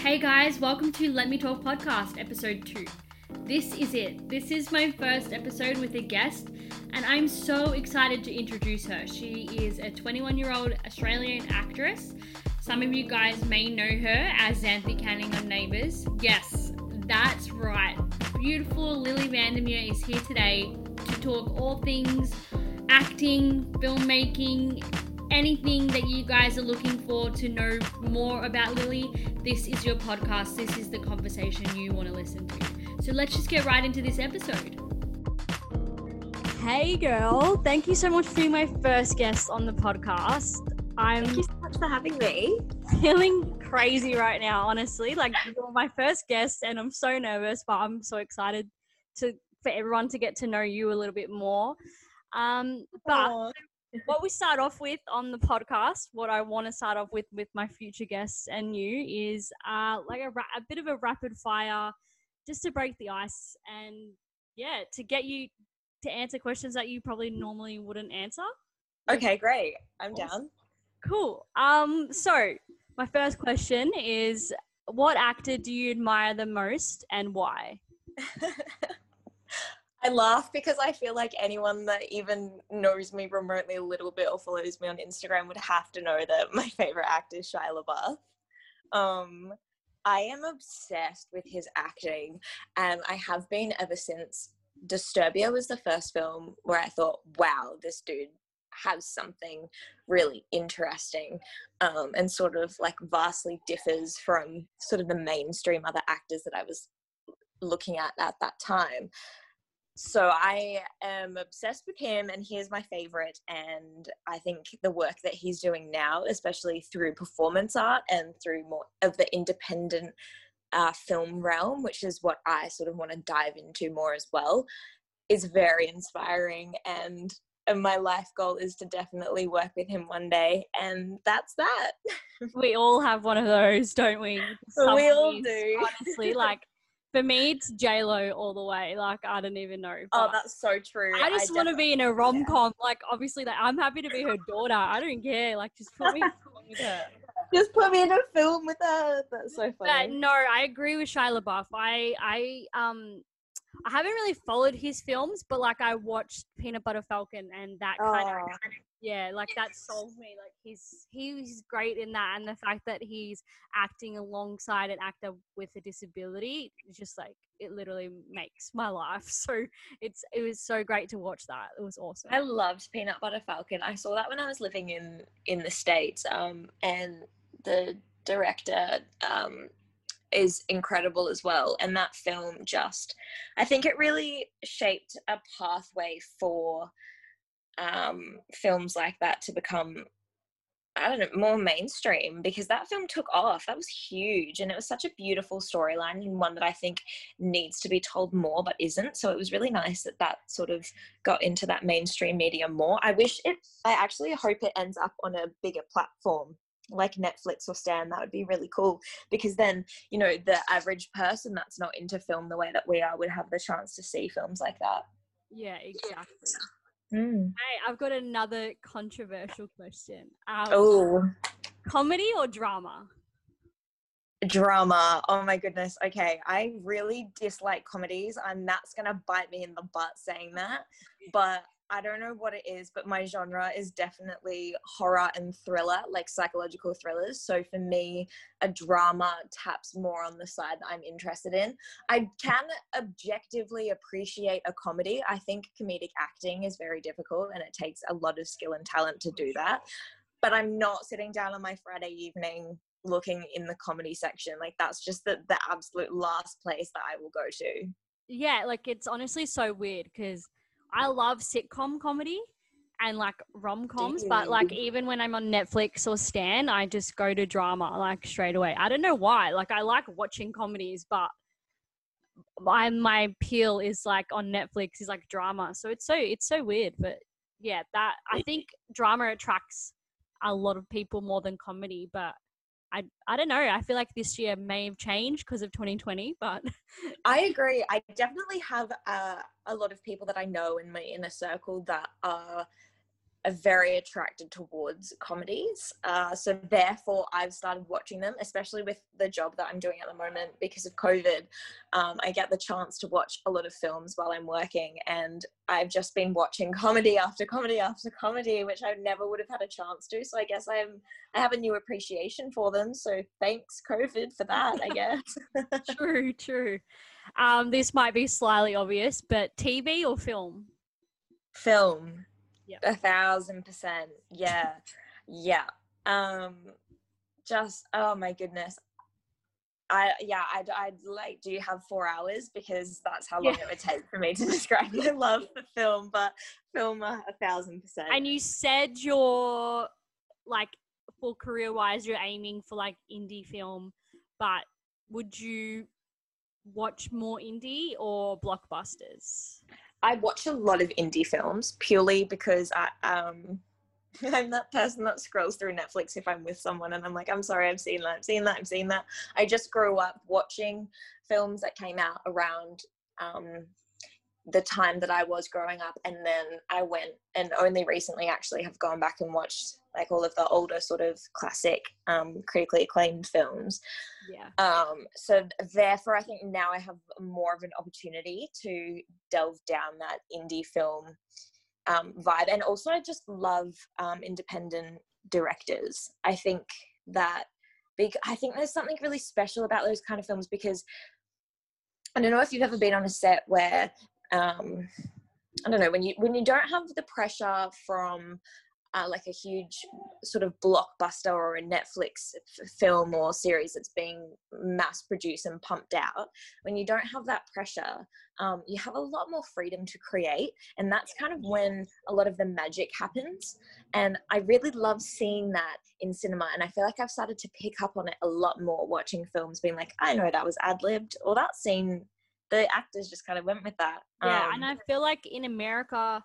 Hey guys, welcome to Let Me Talk Podcast, episode two. This is it. This is my first episode with a guest, and I'm so excited to introduce her. She is a 21 year old Australian actress. Some of you guys may know her as Xanthe Canning on Neighbours. Yes, that's right. Beautiful Lilly Van Der Meer is here today to talk all things acting, filmmaking, anything that you guys are looking for to know more about Lilly, this is your podcast. This is the conversation you want to listen to. So let's just get right into this episode. Hey, girl. Thank you so much for being my first guest on the podcast. I'm Thank you so much for having me. feeling crazy right now, honestly. Like, you're my first guest, and I'm so nervous, but I'm so excited to for everyone to get to know you a little bit more. Um, but Aw. What we start off with on the podcast, what I want to start off with with my future guests and you is uh, like a, ra- a bit of a rapid fire, just to break the ice and yeah, to get you to answer questions that you probably normally wouldn't answer. Okay, great. I'm Awesome. down. Cool. Um, so my first question is, what actor do you admire the most and why? I laugh because I feel like anyone that even knows me remotely a little bit or follows me on Instagram would have to know that my favorite actor is Shia LaBeouf. Um, I am obsessed with his acting, and I have been ever since. Disturbia was the first film where I thought, "Wow, this dude has something really interesting," um, and sort of like vastly differs from sort of the mainstream other actors that I was looking at at that time so I am obsessed with him, and he is my favorite. And I think the work that he's doing now, especially through performance art and through more of the independent uh, film realm, which is what I sort of want to dive into more as well, is very inspiring. And, and my life goal is to definitely work with him one day, and that's that. We all have one of those, don't we? we all do. Honestly, like for me, it's J Lo all the way. Like I don't even know. Oh, that's so true. I just want to be in a rom yeah. com. Like obviously, like I'm happy to be her daughter. I don't care. Like just put me in a film with her. just put me in a film with her. That's so But funny. no, I agree with Shia LaBeouf. I I um I haven't really followed his films, but like I watched Peanut Butter Falcon, and that kind of Oh. yeah, like that sold me. Like he's he's great in that, and the fact that he's acting alongside an actor with a disability, just like it literally makes my life. So it's it was so great to watch that. It was awesome. I loved Peanut Butter Falcon. I saw that when I was living in in the states, um, and the director um, is incredible as well. And that film just, I think it really shaped a pathway for um, films like that to become. I don't know, more mainstream because that film took off. That was huge. And it was such a beautiful storyline and one that I think needs to be told more but isn't. So it was really nice that that sort of got into that mainstream media more. I wish it, I actually hope it ends up on a bigger platform like Netflix or Stan. That would be really cool because then, you know, the average person that's not into film the way that we are would have the chance to see films like that. yeah, exactly. Mm. Hey, I've got another controversial question. Um, Oh, comedy or drama? drama. Oh my goodness. Okay. I really dislike comedies, and that's going to bite me in the butt saying that. But I don't know what it is, but my genre is definitely horror and thriller, like psychological thrillers. So for me, a drama taps more on the side that I'm interested in. I can objectively appreciate a comedy. I think comedic acting is very difficult and it takes a lot of skill and talent to do that. But I'm not sitting down on my Friday evening looking in the comedy section. Like that's just the, the absolute last place that I will go to. Yeah, like it's honestly so weird because I love sitcom comedy and like rom coms, but like even when I'm on Netflix or Stan, I just go to drama like straight away. I don't know why. Like I like watching comedies, but my my appeal is like on Netflix is like drama. So it's so it's so weird, but yeah, that I think drama attracts a lot of people more than comedy, but I I don't know. I feel like this year may have changed because of 2020, but I agree. I definitely have uh, a lot of people that I know in my inner circle that are are very attracted towards comedies. Uh, so therefore, I've started watching them, especially with the job that I'm doing at the moment because of COVID. Um, I get the chance to watch a lot of films while I'm working, and I've just been watching comedy after comedy after comedy, which I never would have had a chance to. So I guess I'm I have a new appreciation for them. So thanks COVID for that. I guess. true, true. Um, this might be slightly obvious, but TV or film? Film a thousand percent. Yeah. yeah. Um just oh my goodness. I yeah, I'd I'd like do you have four hours because that's how long yeah. it would take for me to describe my love for film, but film a, a thousand percent. And you said you're like for career wise you're aiming for like indie film, but would you watch more indie or blockbusters? I watch a lot of indie films purely because I um I'm that person that scrolls through Netflix if I'm with someone and I'm like, I'm sorry, I've seen that, I've seen that, I've seen that. I just grew up watching films that came out around um, the time that I was growing up, and then I went and only recently actually have gone back and watched like all of the older sort of classic um, critically acclaimed films. Yeah. Um, so therefore, I think now I have more of an opportunity to delve down that indie film um, vibe, and also I just love um, independent directors. I think that big. I think there's something really special about those kind of films because I don't know if you've ever been on a set where um, I don't know when you when you don't have the pressure from uh, like a huge sort of blockbuster or a Netflix film or series that's being mass produced and pumped out, when you don't have that pressure, um, you have a lot more freedom to create. And that's kind of when a lot of the magic happens. And I really love seeing that in cinema. And I feel like I've started to pick up on it a lot more watching films, being like, I know that was ad libbed, or that scene, the actors just kind of went with that. Yeah. Um, and I feel like in America,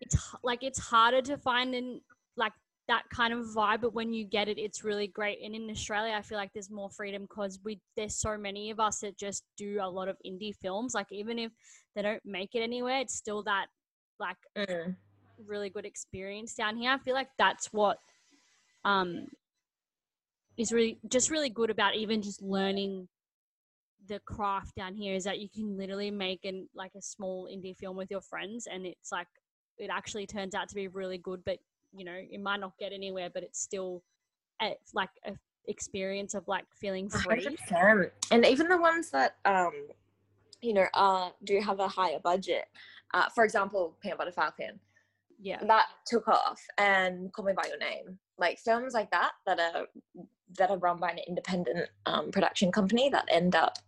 it's like it's harder to find in like that kind of vibe but when you get it it's really great. And in australia i feel like there's more freedom because we there's so many of us that just do a lot of indie films. Like even if they don't make it anywhere it's still that like mm. really good experience down here. I feel like that's what um is really just really good about even just learning the craft down here is that you can literally make an like a small indie film with your friends and it's like it actually turns out to be really good but you know it might not get anywhere but it's still a, like a experience of like feeling free. 100%. and even the ones that um you know uh do have a higher budget uh for example peanut butter falcon yeah. That took off and call me by your name. Like films like that that are that are run by an independent um, production company that end up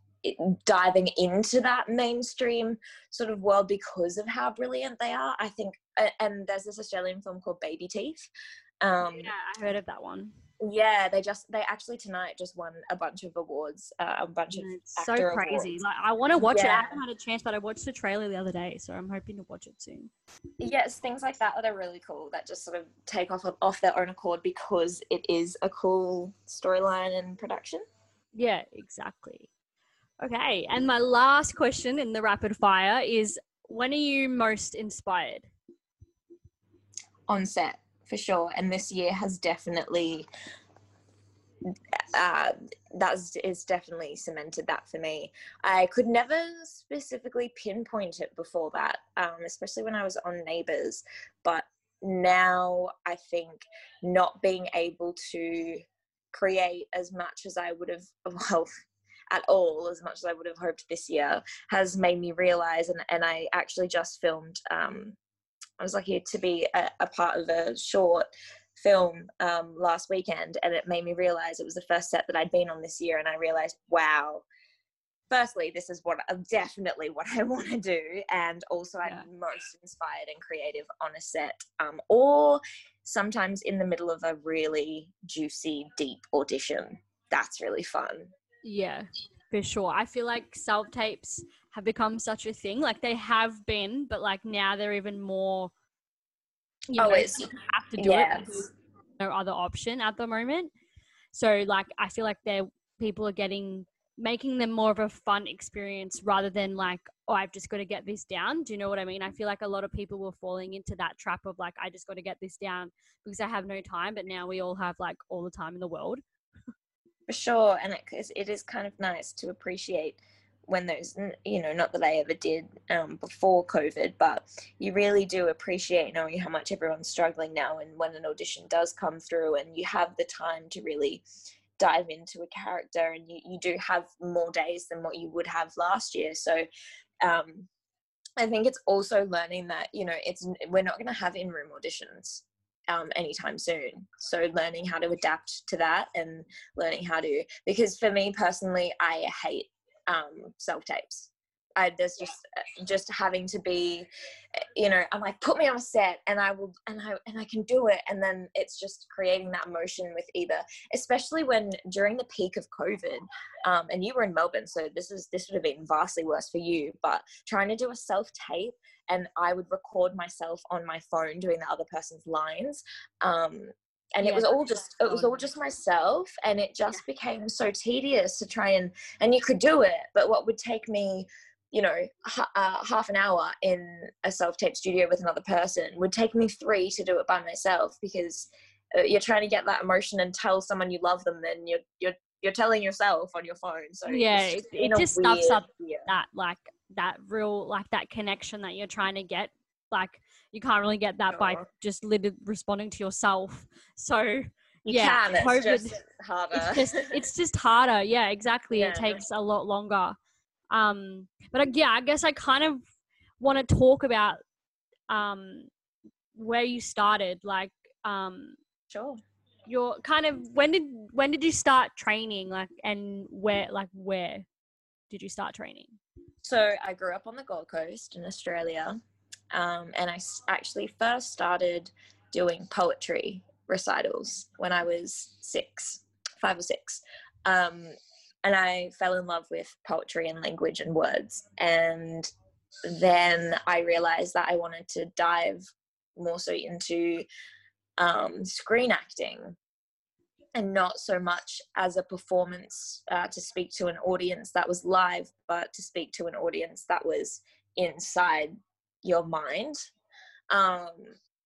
diving into that mainstream sort of world because of how brilliant they are. I think, and there's this Australian film called Baby Teeth. Um, yeah, I heard of that one. Yeah, they just they actually tonight just won a bunch of awards, uh, a bunch of so crazy. Awards. Like I want to watch yeah. it. I haven't had a chance, but I watched the trailer the other day, so I'm hoping to watch it soon. Yes, things like that that are really cool that just sort of take off off their own accord because it is a cool storyline and production. Yeah, exactly. Okay, and my last question in the rapid fire is when are you most inspired? On set, for sure. And this year has definitely uh, that is definitely cemented that for me. I could never specifically pinpoint it before that, um, especially when I was on Neighbours. But now I think not being able to create as much as I would have, well, at all as much as I would have hoped this year has made me realize. And, and I actually just filmed, um, I was lucky to be a, a part of a short film um, last weekend and it made me realize it was the first set that I'd been on this year and I realized wow firstly this is what uh, definitely what I want to do and also I'm most inspired and creative on a set um, or sometimes in the middle of a really juicy deep audition that's really fun yeah, for sure. I feel like self tapes have become such a thing. Like they have been, but like now they're even more. You oh, know, Always have to do yes. it. No other option at the moment. So like I feel like they're people are getting making them more of a fun experience rather than like oh i've just got to get this down do you know what i mean i feel like a lot of people were falling into that trap of like i just got to get this down because i have no time but now we all have like all the time in the world for sure and it, it is kind of nice to appreciate when those you know not that i ever did um, before covid but you really do appreciate knowing how much everyone's struggling now and when an audition does come through and you have the time to really dive into a character and you, you do have more days than what you would have last year. So um, i think it's also learning that you know it's we're not going to have in-room auditions um, anytime soon. So learning how to adapt to that and learning how to because for me personally, I hate um, self tapes. I, there's just uh, just having to be, uh, you know, I'm like, put me on a set, and I will, and I and I can do it, and then it's just creating that emotion with either, especially when during the peak of COVID, um, and you were in Melbourne, so this is this would have been vastly worse for you. But trying to do a self tape, and I would record myself on my phone doing the other person's lines, um, and yeah, it was all just it was all just myself and it just became so tedious to try and and you could do it but what would take me you know uh, half an hour in a self-tape studio with another person would take me three to do it by myself because uh, you're trying to get that emotion and tell someone you love them then you're you're you're telling yourself on your phone so yeah it, it just stuffs up that like that real like that connection that you're trying to get like you can't really get that by just literally responding to yourself. So you yeah, can, it's COVID, just harder. It's just it's just harder. Yeah, exactly. Yeah. It takes a lot longer. Um, but uh, yeah, I guess I kind of want to talk about um where you started. Like, um, sure. Your kind of when did when did you start training? Like, and where like where did you start training? So I grew up on the Gold Coast in Australia. Um, and I actually first started doing poetry recitals when I was six, five or six. Um, and I fell in love with poetry and language and words. And then I realized that I wanted to dive more so into um, screen acting and not so much as a performance uh, to speak to an audience that was live, but to speak to an audience that was inside your mind. Um,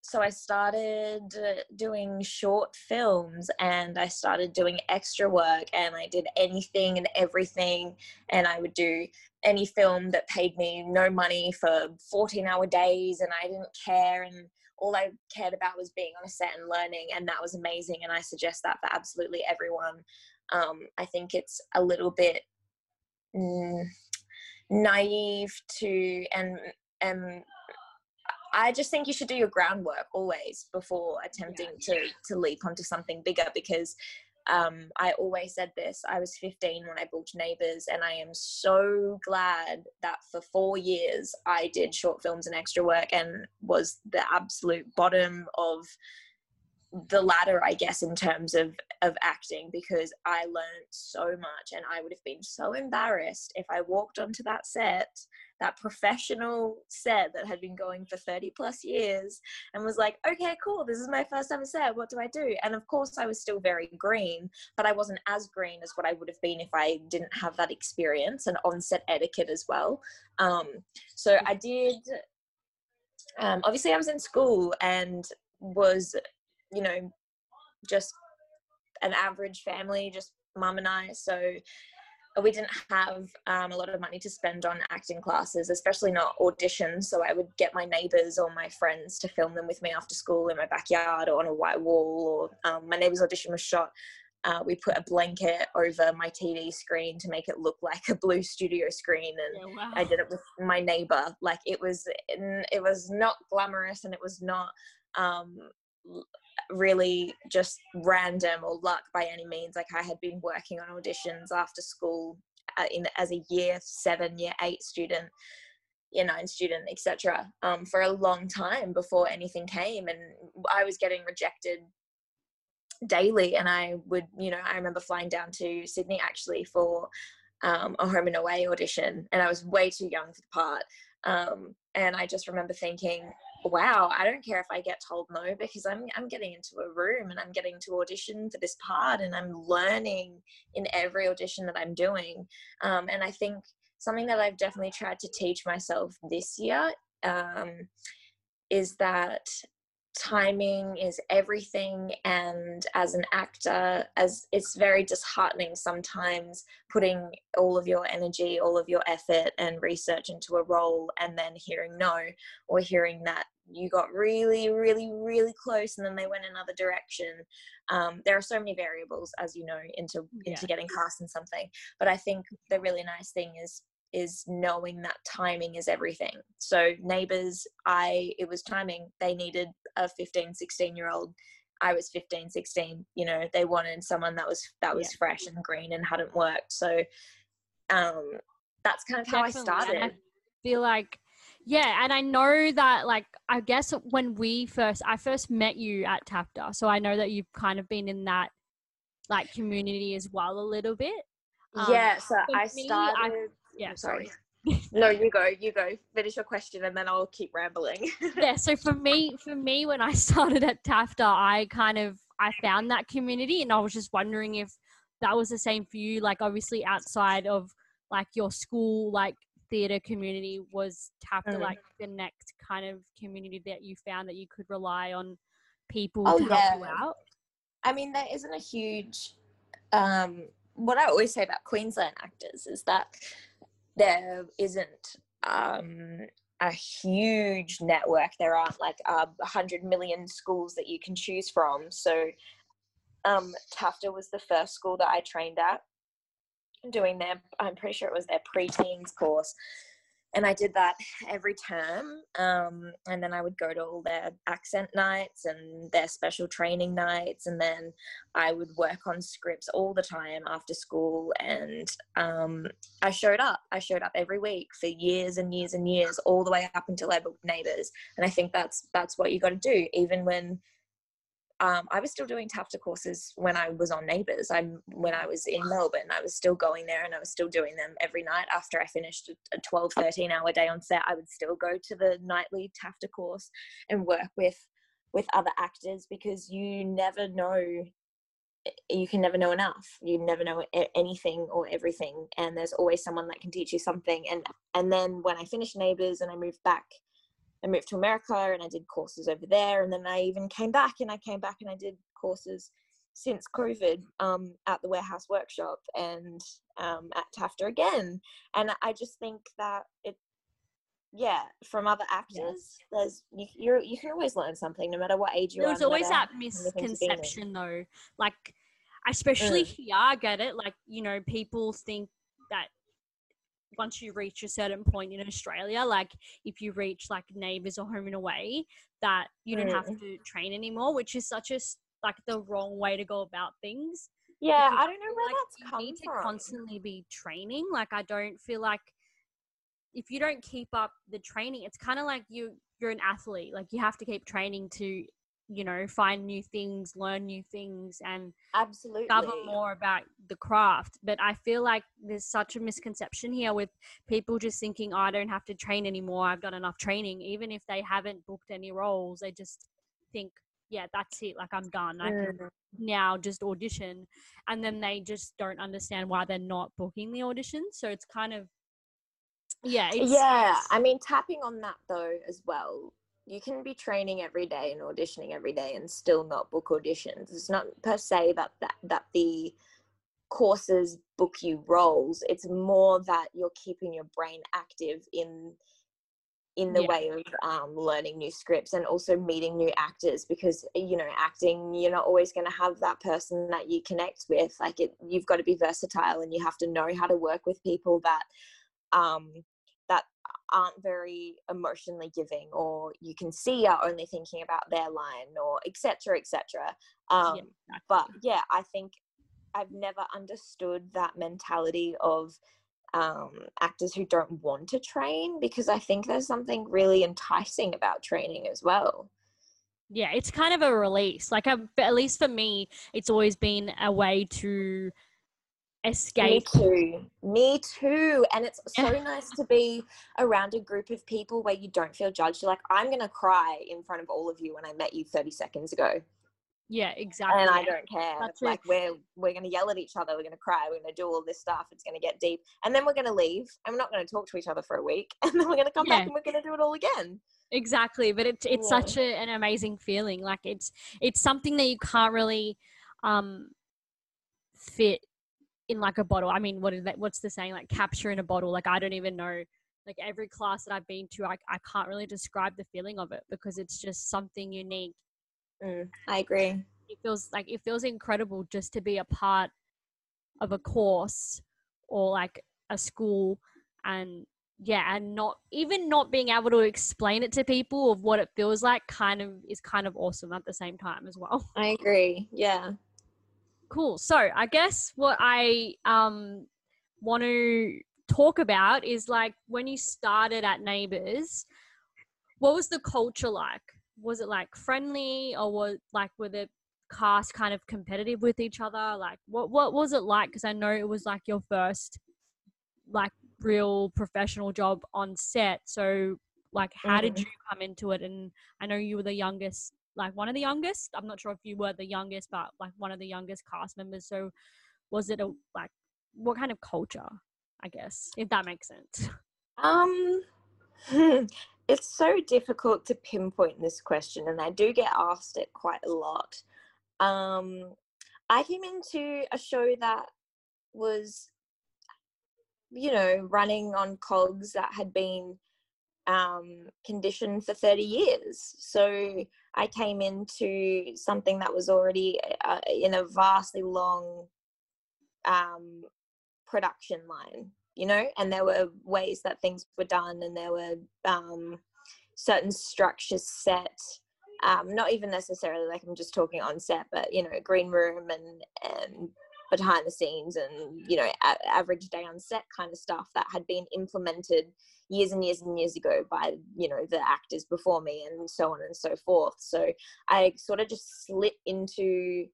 so I started doing short films and I started doing extra work and I did anything and everything and I would do any film that paid me no money for 14 hour days and I didn't care and all I cared about was being on a set and learning and that was amazing and I suggest that for absolutely everyone. Um, I think it's a little bit mm, naive to and and I just think you should do your groundwork always before attempting yeah. to to leap onto something bigger because um, I always said this. I was 15 when I booked Neighbours, and I am so glad that for four years I did short films and extra work and was the absolute bottom of the ladder, I guess, in terms of of acting because I learned so much, and I would have been so embarrassed if I walked onto that set, that professional set that had been going for thirty plus years, and was like, "Okay, cool, this is my first ever set. What do I do?" And of course, I was still very green, but I wasn't as green as what I would have been if I didn't have that experience and on-set etiquette as well. Um, so I did. Um, obviously, I was in school and was you know, just an average family, just mum and I. So we didn't have um, a lot of money to spend on acting classes, especially not auditions. So I would get my neighbors or my friends to film them with me after school in my backyard or on a white wall. Or um, my neighbor's audition was shot. Uh, we put a blanket over my TV screen to make it look like a blue studio screen, and yeah, wow. I did it with my neighbor. Like it was, it was not glamorous, and it was not um, really just random or luck by any means. Like I had been working on auditions after school uh, in as a year seven, year eight student, year nine student, etc. Um, for a long time before anything came, and I was getting rejected daily. And I would, you know, I remember flying down to Sydney actually for um, a home and away audition, and I was way too young for the part. Um, and I just remember thinking, wow, I don't care if I get told no because I'm I'm getting into a room and I'm getting to audition for this part and I'm learning in every audition that I'm doing. Um, and I think something that I've definitely tried to teach myself this year um, is that timing is everything and as an actor as it's very disheartening sometimes putting all of your energy all of your effort and research into a role and then hearing no or hearing that you got really really really close and then they went another direction um, there are so many variables as you know into into yeah. getting cast in something but i think the really nice thing is is knowing that timing is everything. So neighbors, I it was timing. They needed a 15, 16 year old. I was 15, 16, you know, they wanted someone that was that was yeah. fresh and green and hadn't worked. So um that's kind of how Definitely. I started. I feel like yeah, and I know that like I guess when we first I first met you at TAFTA, so I know that you've kind of been in that like community as well a little bit. Um, yeah, so I me, started I, yeah, sorry. no, you go, you go. Finish your question, and then I'll keep rambling. yeah. So for me, for me, when I started at TAFTA, I kind of I found that community, and I was just wondering if that was the same for you. Like, obviously, outside of like your school, like theater community, was TAFTA mm. like the next kind of community that you found that you could rely on people oh, to yeah. help you out? I mean, there isn't a huge. Um, what I always say about Queensland actors is that there isn't um, a huge network. There aren't like a hundred million schools that you can choose from. So um, TAFTA was the first school that I trained at doing their, I'm pretty sure it was their pre-teens course and I did that every term. Um, and then I would go to all their accent nights and their special training nights. And then I would work on scripts all the time after school. And um, I showed up. I showed up every week for years and years and years, all the way up until I booked Neighbours. And I think that's that's what you got to do, even when um, I was still doing TAFTA courses when I was on Neighbours. I'm when I was in Melbourne, I was still going there and I was still doing them every night after I finished a 12, 13 hour day on set. I would still go to the nightly TAFTA course and work with with other actors because you never know you can never know enough you never know anything or everything and there's always someone that can teach you something and and then when i finished neighbors and i moved back I moved to America and I did courses over there. And then I even came back and I came back and I did courses since COVID um, at the warehouse workshop and um, at TAFTA again. And I just think that it, yeah, from other actors, yes. there's you you you can always learn something no matter what age you There's are. There's always that misconception though, like especially mm. here. I get it. Like you know, people think that once you reach a certain point in Australia, like if you reach like neighbors or home and away, that you don't have mm. to train anymore, which is such a like the wrong way to go about things. Yeah, I don't know where like, that's come you need from. to constantly be training. Like I don't feel like if you don't keep up the training, it's kind of like you you're an athlete. Like you have to keep training to you know find new things learn new things and absolutely. discover more about the craft. But i feel like there's such a misconception here with people just thinking oh, i don't have to train anymore. I've got enough training. Even if they haven't booked any roles they just think yeah that's it. Like i'm done. I can mm. now just audition. And then they just don't understand why they're not booking the audition. So it's kind of yeah yeah i mean tapping on that though as well you can be training every day and auditioning every day and still not book auditions. It's not per se that that, that the courses book you roles. It's more that you're keeping your brain active in in the yeah. way of um, learning new scripts and also meeting new actors because you know acting you're not always going to have that person that you connect with like it you've got to be versatile and you have to know how to work with people that um that aren't very emotionally giving or you can see are only thinking about their line or etc etc um, yeah, exactly. but yeah i think i've never understood that mentality of um, actors who don't want to train because i think there's something really enticing about training as well. Yeah it's kind of a release. Like a, at least for me it's always been a way to escape. Me too. Me too. And it's so nice to be around a group of people where you don't feel judged. You're like, I'm gonna cry in front of all of you when I met you 30 seconds ago. Yeah, exactly. And I don't care. That's like we're we're gonna yell at each other, we're gonna cry, we're gonna do all this stuff, it's gonna get deep. And then we're gonna leave and we're not gonna talk to each other for a week. And then we're gonna come Yeah. back and we're gonna do it all again. exactly but it's it's Yeah. such a, an amazing feeling like it's it's something that you can't really um fit in like a bottle i mean what is that what's the saying like capture in a bottle like i don't even know like every class that i've been to i, I can't really describe the feeling of it because it's just something unique Mm, I agree. it feels like it feels incredible just to be a part of a course or like a school and yeah and not even not being able to explain it to people of what it feels like kind of is kind of awesome at the same time as well I agree. Yeah. Cool. So i guess what i um want to talk about is like when you started at neighbors what was the culture like? Was it like friendly or was like were the cast kind of competitive with each other? Like what what was it like? Because i know it was like your first like real professional job on set. So like how did Mhm. you come into it? And i know you were the youngest like one of the youngest. I'm not sure if you were the youngest but like one of the youngest cast members. So was it a like what kind of culture i guess if that makes sense? Um, it's so difficult to pinpoint this question, and I do get asked it quite a lot. Um, I came into a show that was, you know, running on cogs that had been um, conditioned for 30 years. So I came into something that was already uh, in a vastly long um, production line you know and there were ways that things were done and there were um, certain structures set um, not even necessarily like i'm just talking on set but you know green room and and behind the scenes and you know a- average day on set kind of stuff that had been implemented years and years and years ago by you know the actors before me and so on and so forth. So i sort of just slipped into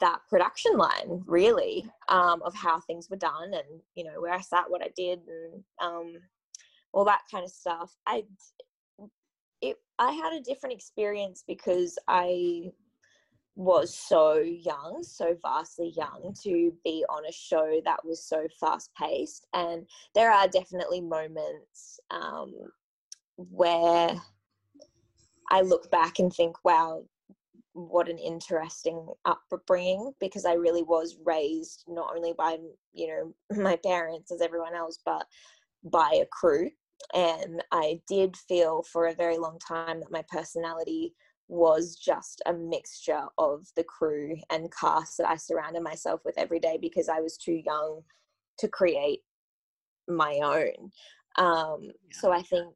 that production line really um, of how things were done and you know where i sat what i did and um, all that kind of stuff. I it i had a different experience because i was so young so vastly young to be on a show that was so fast paced and there are definitely moments um, where i look back and think wow what an interesting upbringing because I really was raised not only by you know my parents as everyone else but by a crew and I did feel for a very long time that my personality was just a mixture of the crew and cast that I surrounded myself with every day because I was too young to create my own. Um, so I think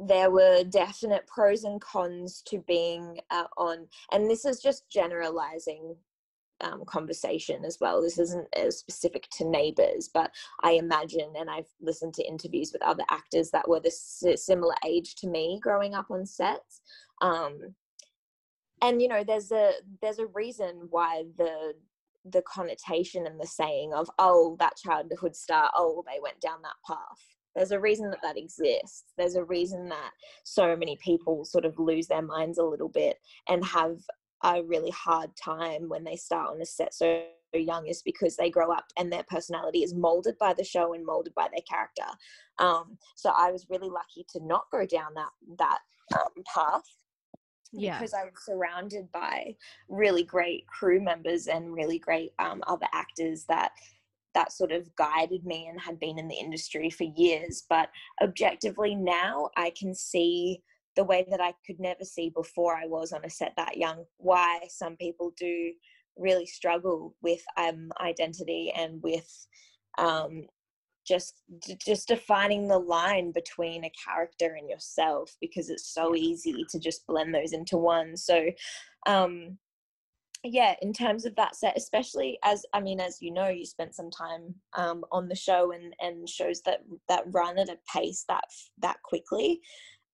there were definite pros and cons to being uh, on and this is just generalizing um, conversation as well. This isn't as specific to neighbors but i imagine and i've listened to interviews with other actors that were the similar age to me growing up on sets. Um, and you know there's a there's a reason why the the connotation and the saying of oh that childhood star oh they went down that path. There's a reason that that exists. There's a reason that so many people sort of lose their minds a little bit and have a really hard time when they start on a set so young is because they grow up and their personality is molded by the show and molded by their character. Um, so i was really lucky to not go down that that um, path yeah because I was surrounded by really great crew members and really great um, other actors that that sort of guided me and had been in the industry for years. But objectively now, I can see the way that I could never see before I was on a set that young. Why some people do really struggle with um, identity and with um, just d- just defining the line between a character and yourself because it's so easy to just blend those into one. So um yeah in terms of that set especially as i mean as you know you spent some time um on the show and and shows that that run at a pace that that quickly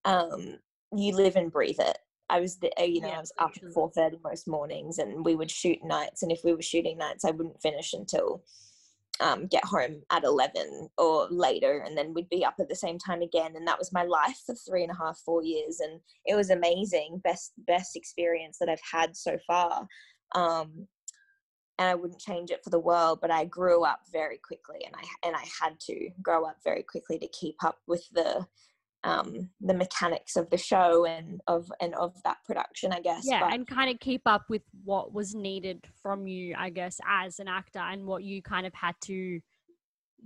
um you live and breathe it. I was, the, you know, Yeah, I was up at four thirty most mornings, and we would shoot nights. And if we were shooting nights, I wouldn't finish until um, get home at 11 or later and then we'd be up at the same time again and that was my life for three and a half four years and it was amazing best best experience that i've had so far um, and i wouldn't change it for the world but i grew up very quickly and i and i had to grow up very quickly to keep up with the um, the mechanics of the show and of and of that production, I guess. Yeah, but, and kind of keep up with what was needed from you, I guess, as an actor and what you kind of had to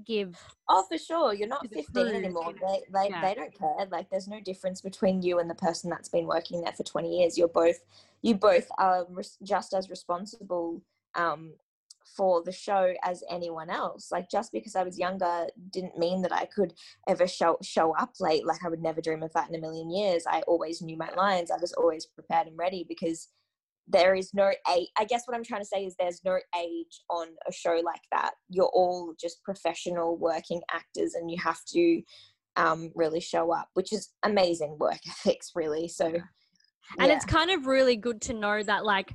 give. Oh, for sure. You're not 15 anymore. They they, yeah. they don't care. Like, there's no difference between you and the person that's been working there for 20 years. You're both you both are just as responsible um, for the show as anyone else. Like just because I was younger didn't mean that I could ever show show up late. Like I would never dream of that in a million years. I always knew my lines. I was always prepared and ready because there is no age. I guess what I'm trying to say is there's no age on a show like that. You're all just professional working actors, and you have to um, really show up, which is amazing work ethics, really. So. Yeah. And it's kind of really good to know that, like,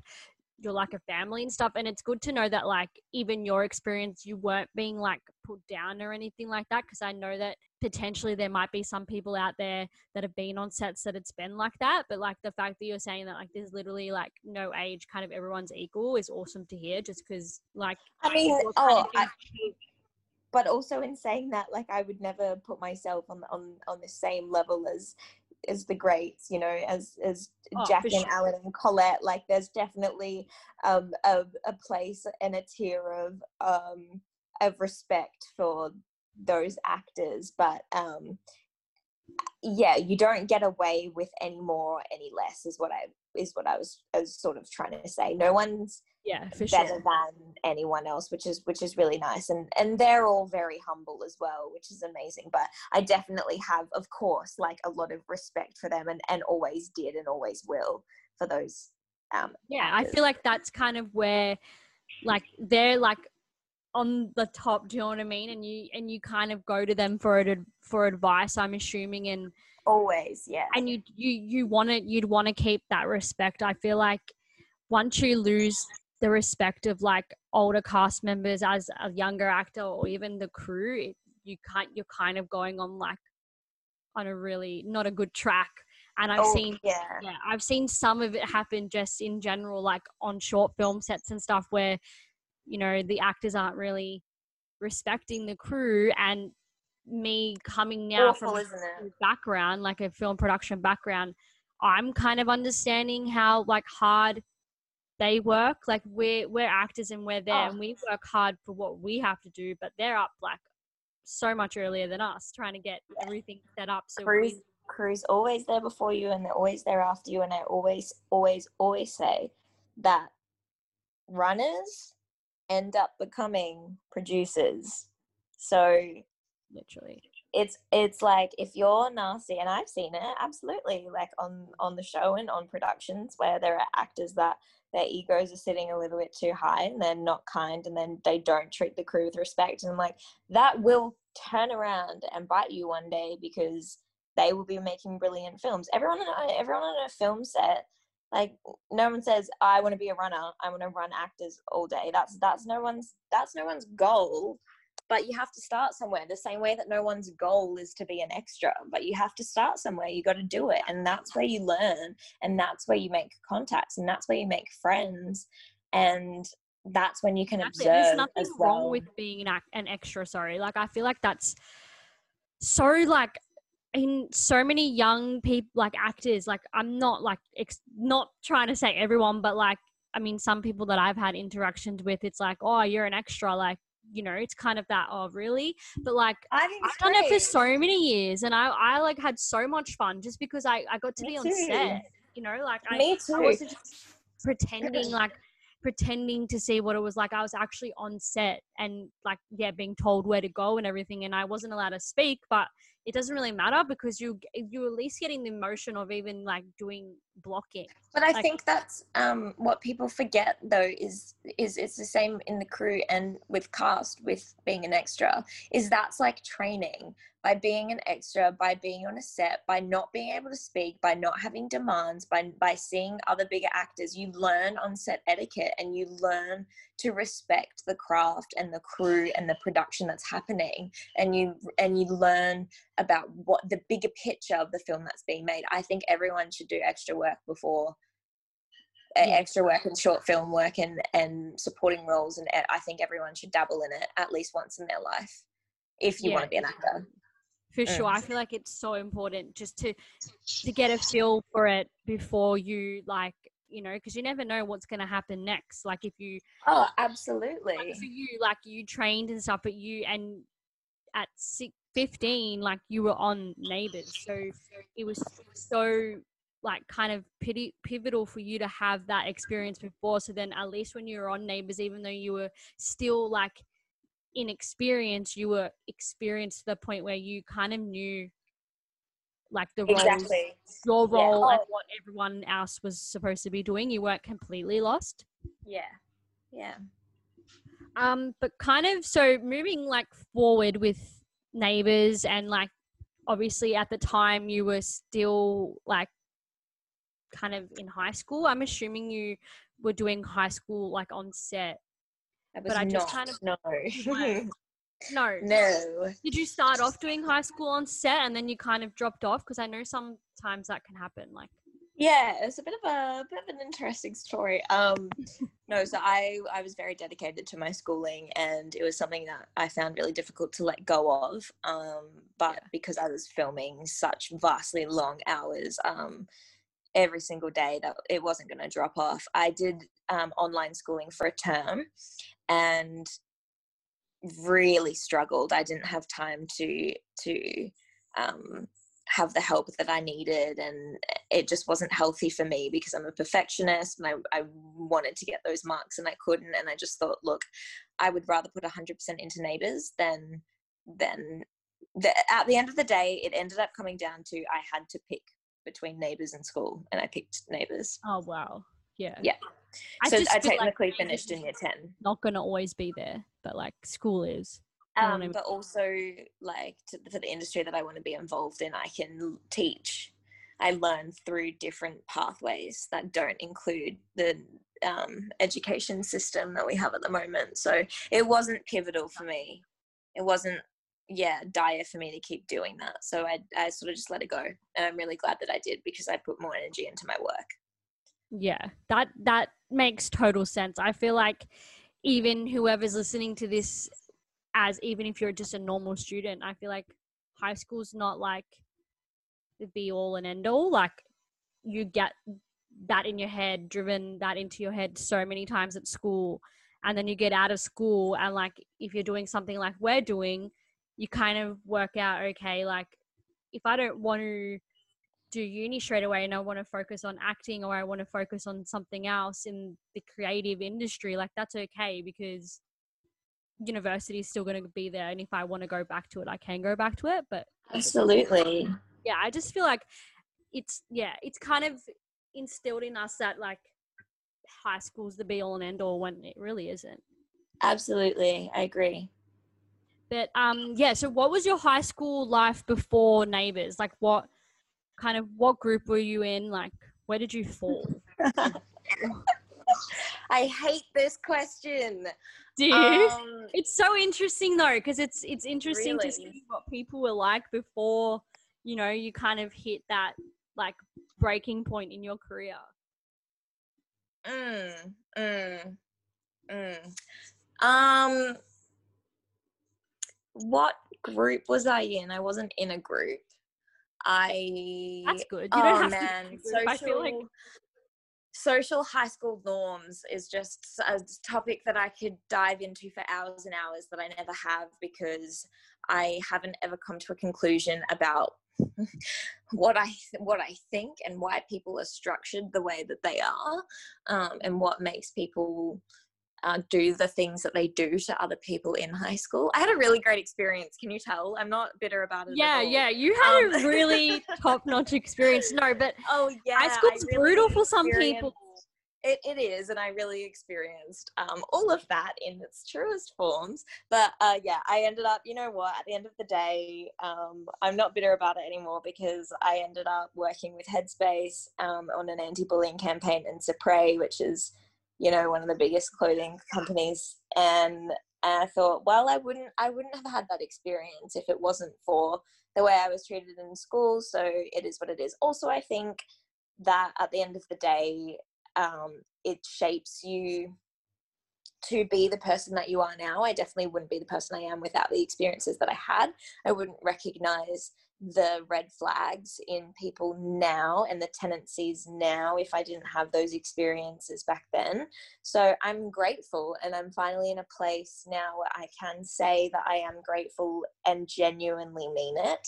you're like a family and stuff and it's good to know that like even your experience you weren't being like put down or anything like that because i know that potentially there might be some people out there that have been on sets that it's been like that but like the fact that you're saying that like there's literally like no age kind of everyone's equal is awesome to hear just because like i mean oh I, but also in saying that like i would never put myself on on on the same level as as the greats, you know, as as oh, Jack and sure. Alan and Colette. Like, there's definitely um, a a place and a tier of um, of respect for those actors, but um, yeah, you don't get away with any more, any less. Is what I is what I was, I was sort of trying to say. No one's yeah better sure. Better than anyone else which is which is really nice and and they're all very humble as well which is amazing but i definitely have of course like a lot of respect for them and and always did and always will for those um yeah actors. i feel like that's kind of where like they're like on the top do you know what i mean and you and you kind of go to them for it for advice i'm assuming and always yeah and you you you want to you'd want to keep that respect i feel like once you lose the respect of like older cast members as a younger actor or even the crew it, you can't you're kind of going on like on a really not a good track. And i've oh, seen yeah. yeah i've seen some of it happen just in general like on short film sets and stuff where you know the actors aren't really respecting the crew. And me coming now Awful, from a background like a film production background i'm kind of understanding how like hard they work. Like we're we're actors and we're there oh. and we work hard for what we have to do, but they're up like so much earlier than us trying to get everything set up. So crews we, crews always there before you and they're always there after you and I always, always, always say that runners end up becoming producers. So literally it's it's like if you're nasty and i've seen it absolutely like on on the show and on productions where there are actors that their egos are sitting a little bit too high and they're not kind and then they don't treat the crew with respect. And I'm like that will turn around and bite you one day because they will be making brilliant films. Everyone everyone on a film set like no one says i want to be a runner. I want to run actors all day. That's that's no one's that's no one's goal but you have to start somewhere the same way that no one's goal is to be an extra but you have to start somewhere you got to do it and that's where you learn and that's where you make contacts and that's where you make friends and that's when you can that's observe there's nothing well. wrong with being an, an extra sorry like i feel like that's so like in so many young people like actors like i'm not like ex- not trying to say everyone but like i mean some people that i've had interactions with it's like oh you're an extra like you know, it's kind of that, oh, really? But like, I have done great. it for so many years and I, I like had so much fun just because I, I got to Me be on too. set, you know, like I, Me too. I wasn't just pretending like, pretending to see what it was like. I was actually on set and like, yeah, being told where to go and everything. And I wasn't allowed to speak, but it doesn't really matter because you you're at least getting the emotion of even like doing blocking but i like, think that's um what people forget though is is it's the same in the crew and with cast with being an extra is that's like training. By being an extra by being on a set by not being able to speak by not having demands by by seeing other bigger actors you learn on set etiquette and you learn to respect the craft and the crew and the production that's happening and you and you learn about what the bigger picture of the film that's being made i think everyone should do extra work before yeah. extra work and short film work and and supporting roles and i think everyone should dabble in it at least once in their life if you yeah. want to be an actor for mm. sure i feel like it's so important just to to get a feel for it before you like you know because you never know what's going to happen next like if you oh absolutely. like for you like you trained and stuff but you and at six, 15 like you were on neighbors so it was so like kind of pity, pivotal for you to have that experience before so then at least when you were on neighbors even though you were still like inexperienced you were experienced to the point where you kind of knew like the roles, exactly. your role yeah. and what everyone else was supposed to be doing. You weren't completely lost. Yeah. Yeah. Um, but kind of so moving like forward with neighbors and like obviously at the time you were still like kind of in high school. I'm assuming you were doing high school like on set. but I just kind of no. No. No. Did you start off doing high school on set and then you kind of dropped off? Because I know sometimes that can happen. Like. Yeah, it's a bit of a bit of an interesting story. Um, no, so I I was very dedicated to my schooling, and it was something that I found really difficult to let go of. Um, but yeah. because I was filming such vastly long hours, um, every single day, that it wasn't going to drop off. I did um, online schooling for a term, and really struggled. I didn't have time to to um, have the help that I needed, and it just wasn't healthy for me because I'm a perfectionist and I, I wanted to get those marks and I couldn't. And I just thought, look, I would rather put 100% into neighbors than than the, at the end of the day, it ended up coming down to I had to pick between neighbors and school, and I picked neighbors. Oh wow! Yeah. Yeah. I so I technically like finished in year 10. Not going to always be there, but like school is. Um, but also, like to, for the industry that I want to be involved in, I can teach. I learn through different pathways that don't include the um, education system that we have at the moment. So it wasn't pivotal for me. It wasn't, yeah, dire for me to keep doing that. So I, I sort of just let it go. And I'm really glad that I did because I put more energy into my work. Yeah, that that makes total sense. I feel like even whoever's listening to this as even if you're just a normal student, I feel like high school's not like the be all and end all. Like you get that in your head, driven that into your head so many times at school. And then you get out of school and like if you're doing something like we're doing, you kind of work out, okay, like if I don't want to do uni straight away and I want to focus on acting or I want to focus on something else in the creative industry, like that's okay because university is still going to be there. And if I want to go back to it, I can go back to it. But absolutely. Yeah. I just feel like it's, yeah, it's kind of instilled in us that like high school's the be all and end all when it really isn't. Absolutely. I agree. But um yeah, so what was your high school life before neighbors? Like what kind of what group were you in? Like, where did you fall? I hate this question. Do you? Um, it's so interesting though, because it's it's interesting really? to see what people were like before you know you kind of hit that like breaking point in your career. Mm, mm, mm. Um, what group was I in? I wasn't in a group. I that's good. You don't oh, have man. to. Social, I feel like social high school norms is just a topic that I could dive into for hours and hours that I never have because I haven't ever come to a conclusion about what I what I think and why people are structured the way that they are, um, and what makes people uh, do the things that they do to other people in high school. I had a really great experience. Can you tell? I'm not bitter about it. Yeah, yeah. You had um, a really top notch experience. No, but oh yeah, high school's really brutal for some people. It, it is, and I really experienced um, all of that in its truest forms. But uh, yeah, I ended up, you know what, at the end of the day, um, I'm not bitter about it anymore because I ended up working with Headspace um, on an anti bullying campaign in Supre, which is you know, one of the biggest clothing companies. And and I thought, well, I wouldn't I wouldn't have had that experience if it wasn't for the way I was treated in school. So it is what it is. Also, I think that at the end of the day, um, it shapes you to be the person that you are now. I definitely wouldn't be the person I am without the experiences that I had. I wouldn't recognize the red flags in people now and the tendencies now if I didn't have those experiences back then. So I'm grateful and I'm finally in a place now where I can say that I am grateful and genuinely mean it.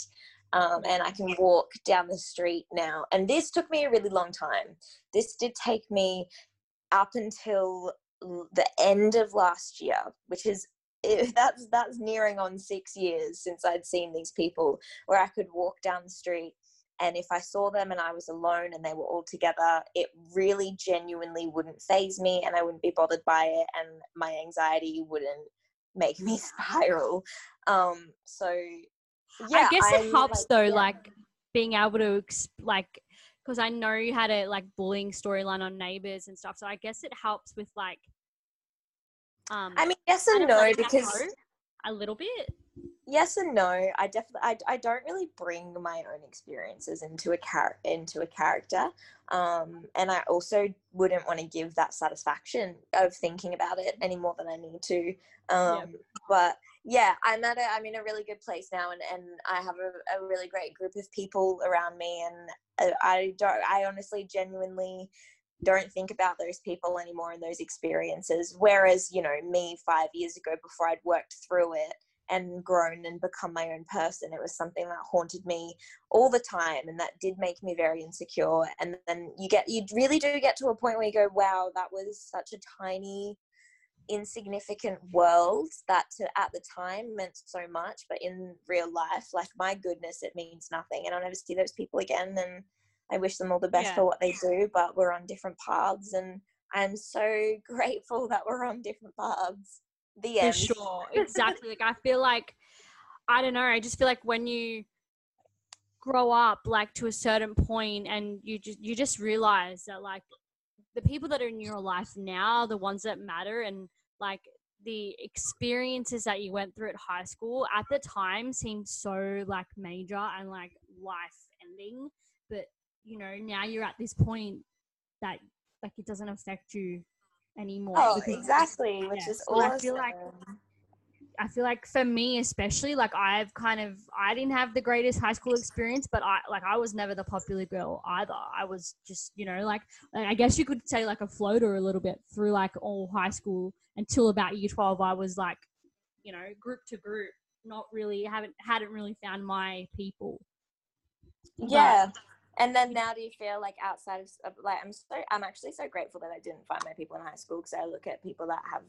Um, and I can walk down the street now. And this took me a really long time. This did take me up until the end of last year, which is it, that's that's nearing on six years since I'd seen these people where I could walk down the street and if I saw them and I was alone and they were all together, it really genuinely wouldn't phase me and I wouldn't be bothered by it and my anxiety wouldn't make me spiral. Um, so yeah, I guess it I'm helps like, though, yeah. like being able to like because I know you had a like bullying storyline on Neighbours and stuff. So I guess it helps with like um, I mean, yes and no, because a little bit. Yes and no. I definitely, I, I don't really bring my own experiences into a char- into a character, um, and I also wouldn't want to give that satisfaction of thinking about it any more than I need to. Um, yeah. But yeah, I'm at a, I'm in a really good place now, and, and I have a, a really great group of people around me, and uh, I don't, I honestly, genuinely don't think about those people anymore and those experiences. Whereas, you know, me five years ago, before I'd worked through it and grown and become my own person, it was something that haunted me all the time. And that did make me very insecure. And then you get, you really do get to a point where you go, wow, that was such a tiny, insignificant world that to, at the time meant so much. But in real life, like, my goodness, it means nothing. And I'll never see those people again. And, I wish them all the best yeah. for what they do, but we're on different paths, and I'm so grateful that we're on different paths. The end. For sure, exactly. like I feel like I don't know. I just feel like when you grow up, like to a certain point, and you just you just realize that like the people that are in your life now, the ones that matter, and like the experiences that you went through at high school at the time seemed so like major and like life ending but you know now you're at this point that like it doesn't affect you anymore. Oh, exactly, which is so awesome. I feel like I feel like for me especially, like I've kind of I didn't have the greatest high school experience, but I like I was never the popular girl either. I was just you know like I guess you could say like a floater a little bit through like all high school until about year twelve. I was like you know group to group, not really haven't hadn't really found my people. Yeah. But, and then now do you feel like outside of like i'm so i'm actually so grateful that i didn't find my people in high school because i look at people that have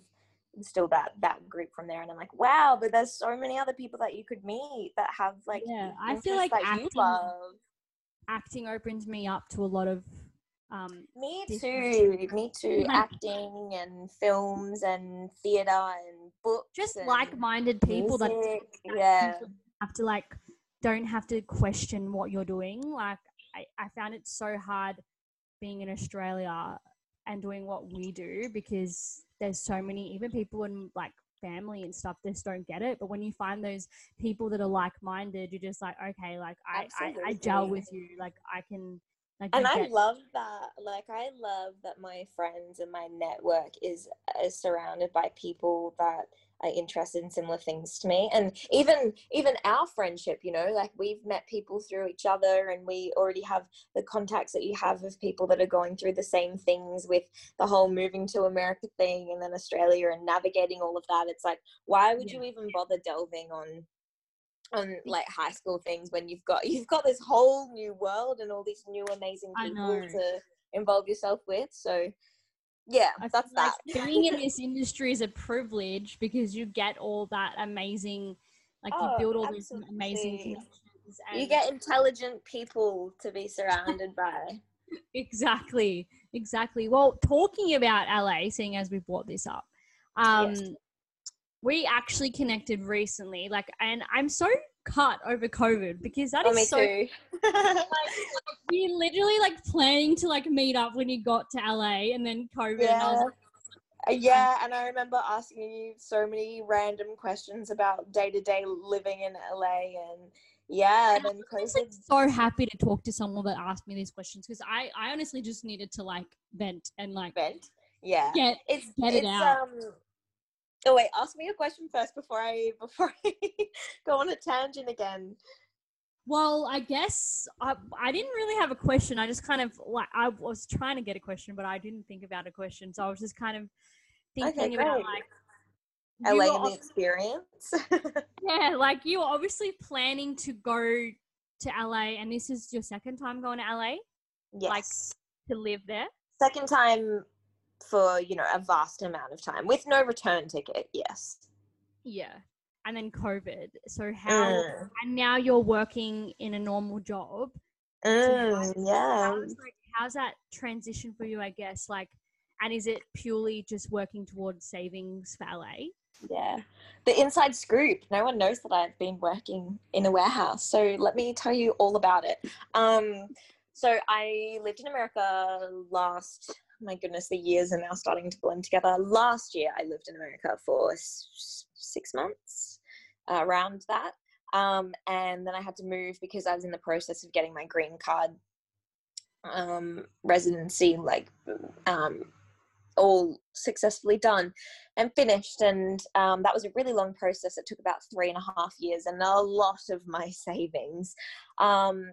still that that group from there and i'm like wow but there's so many other people that you could meet that have like yeah i feel like acting, acting opens me up to a lot of um me too me too acting and films and theater and books just like-minded people music. that yeah have to like don't have to question what you're doing like I, I found it so hard being in Australia and doing what we do because there's so many even people in like family and stuff just don't get it. But when you find those people that are like-minded you're just like okay like I, I, I gel with you. Like i can like and i love that like i love that my friends and my network is, is surrounded by people that are interested in similar things to me and even even our friendship you know like we've met people through each other and we already have the contacts that you have of people that are going through the same things with the whole moving to america thing and then australia and navigating all of that it's like why would yeah. you even bother delving on on like high school things when you've got you've got this whole new world and all these new amazing people to involve yourself with so yeah, I that's that. Like being in this industry is a privilege because you get all that amazing, like oh, you build all absolutely. these amazing connections. you get intelligent people to be surrounded by. Exactly, exactly. Well, talking about LA, seeing as we brought this up, um, yes. We actually connected recently. Like, and I'm so cut over COVID because that oh, is so. like, we literally like planning to like meet up when you got to LA, and then COVID. Yeah. And, like, Uh, yeah, and I remember asking you so many random questions about day to day living in LA, and yeah, And I then was like, COVID. so happy to talk to someone that asked me these questions because I, I honestly just needed to like vent and like Vent. Yeah, get it's get it out. um. Oh wait, ask me a question first before I before I go on a tangent again. Well, I guess I, I didn't really have a question. I just kind of like I was trying to get a question, but I didn't think about a question. So I was just kind of thinking about like LA and the experience. yeah, like you were obviously planning to go to LA, and this is your second time going to LA yes. to live there. Second time for you know a vast amount of time with no return ticket. Yes. Yeah, and then COVID. So how? Mm. And now you're working in a normal job. Mm, yeah. How's like how's that transition for you? I guess like, and is it purely just working towards savings for LA? Yeah. The inside scoop. No one knows that I've been working in a warehouse. So let me tell you all about it. Um, so I lived in America last, my goodness, the years are now starting to blend together. Last year, I lived in America for six months, uh, around that. Um, and then I had to move because I was in the process of getting my green card um, residency, like um, all successfully done and finished. And um, that was a really long process. It took about three and a half years and a lot of my savings. Um,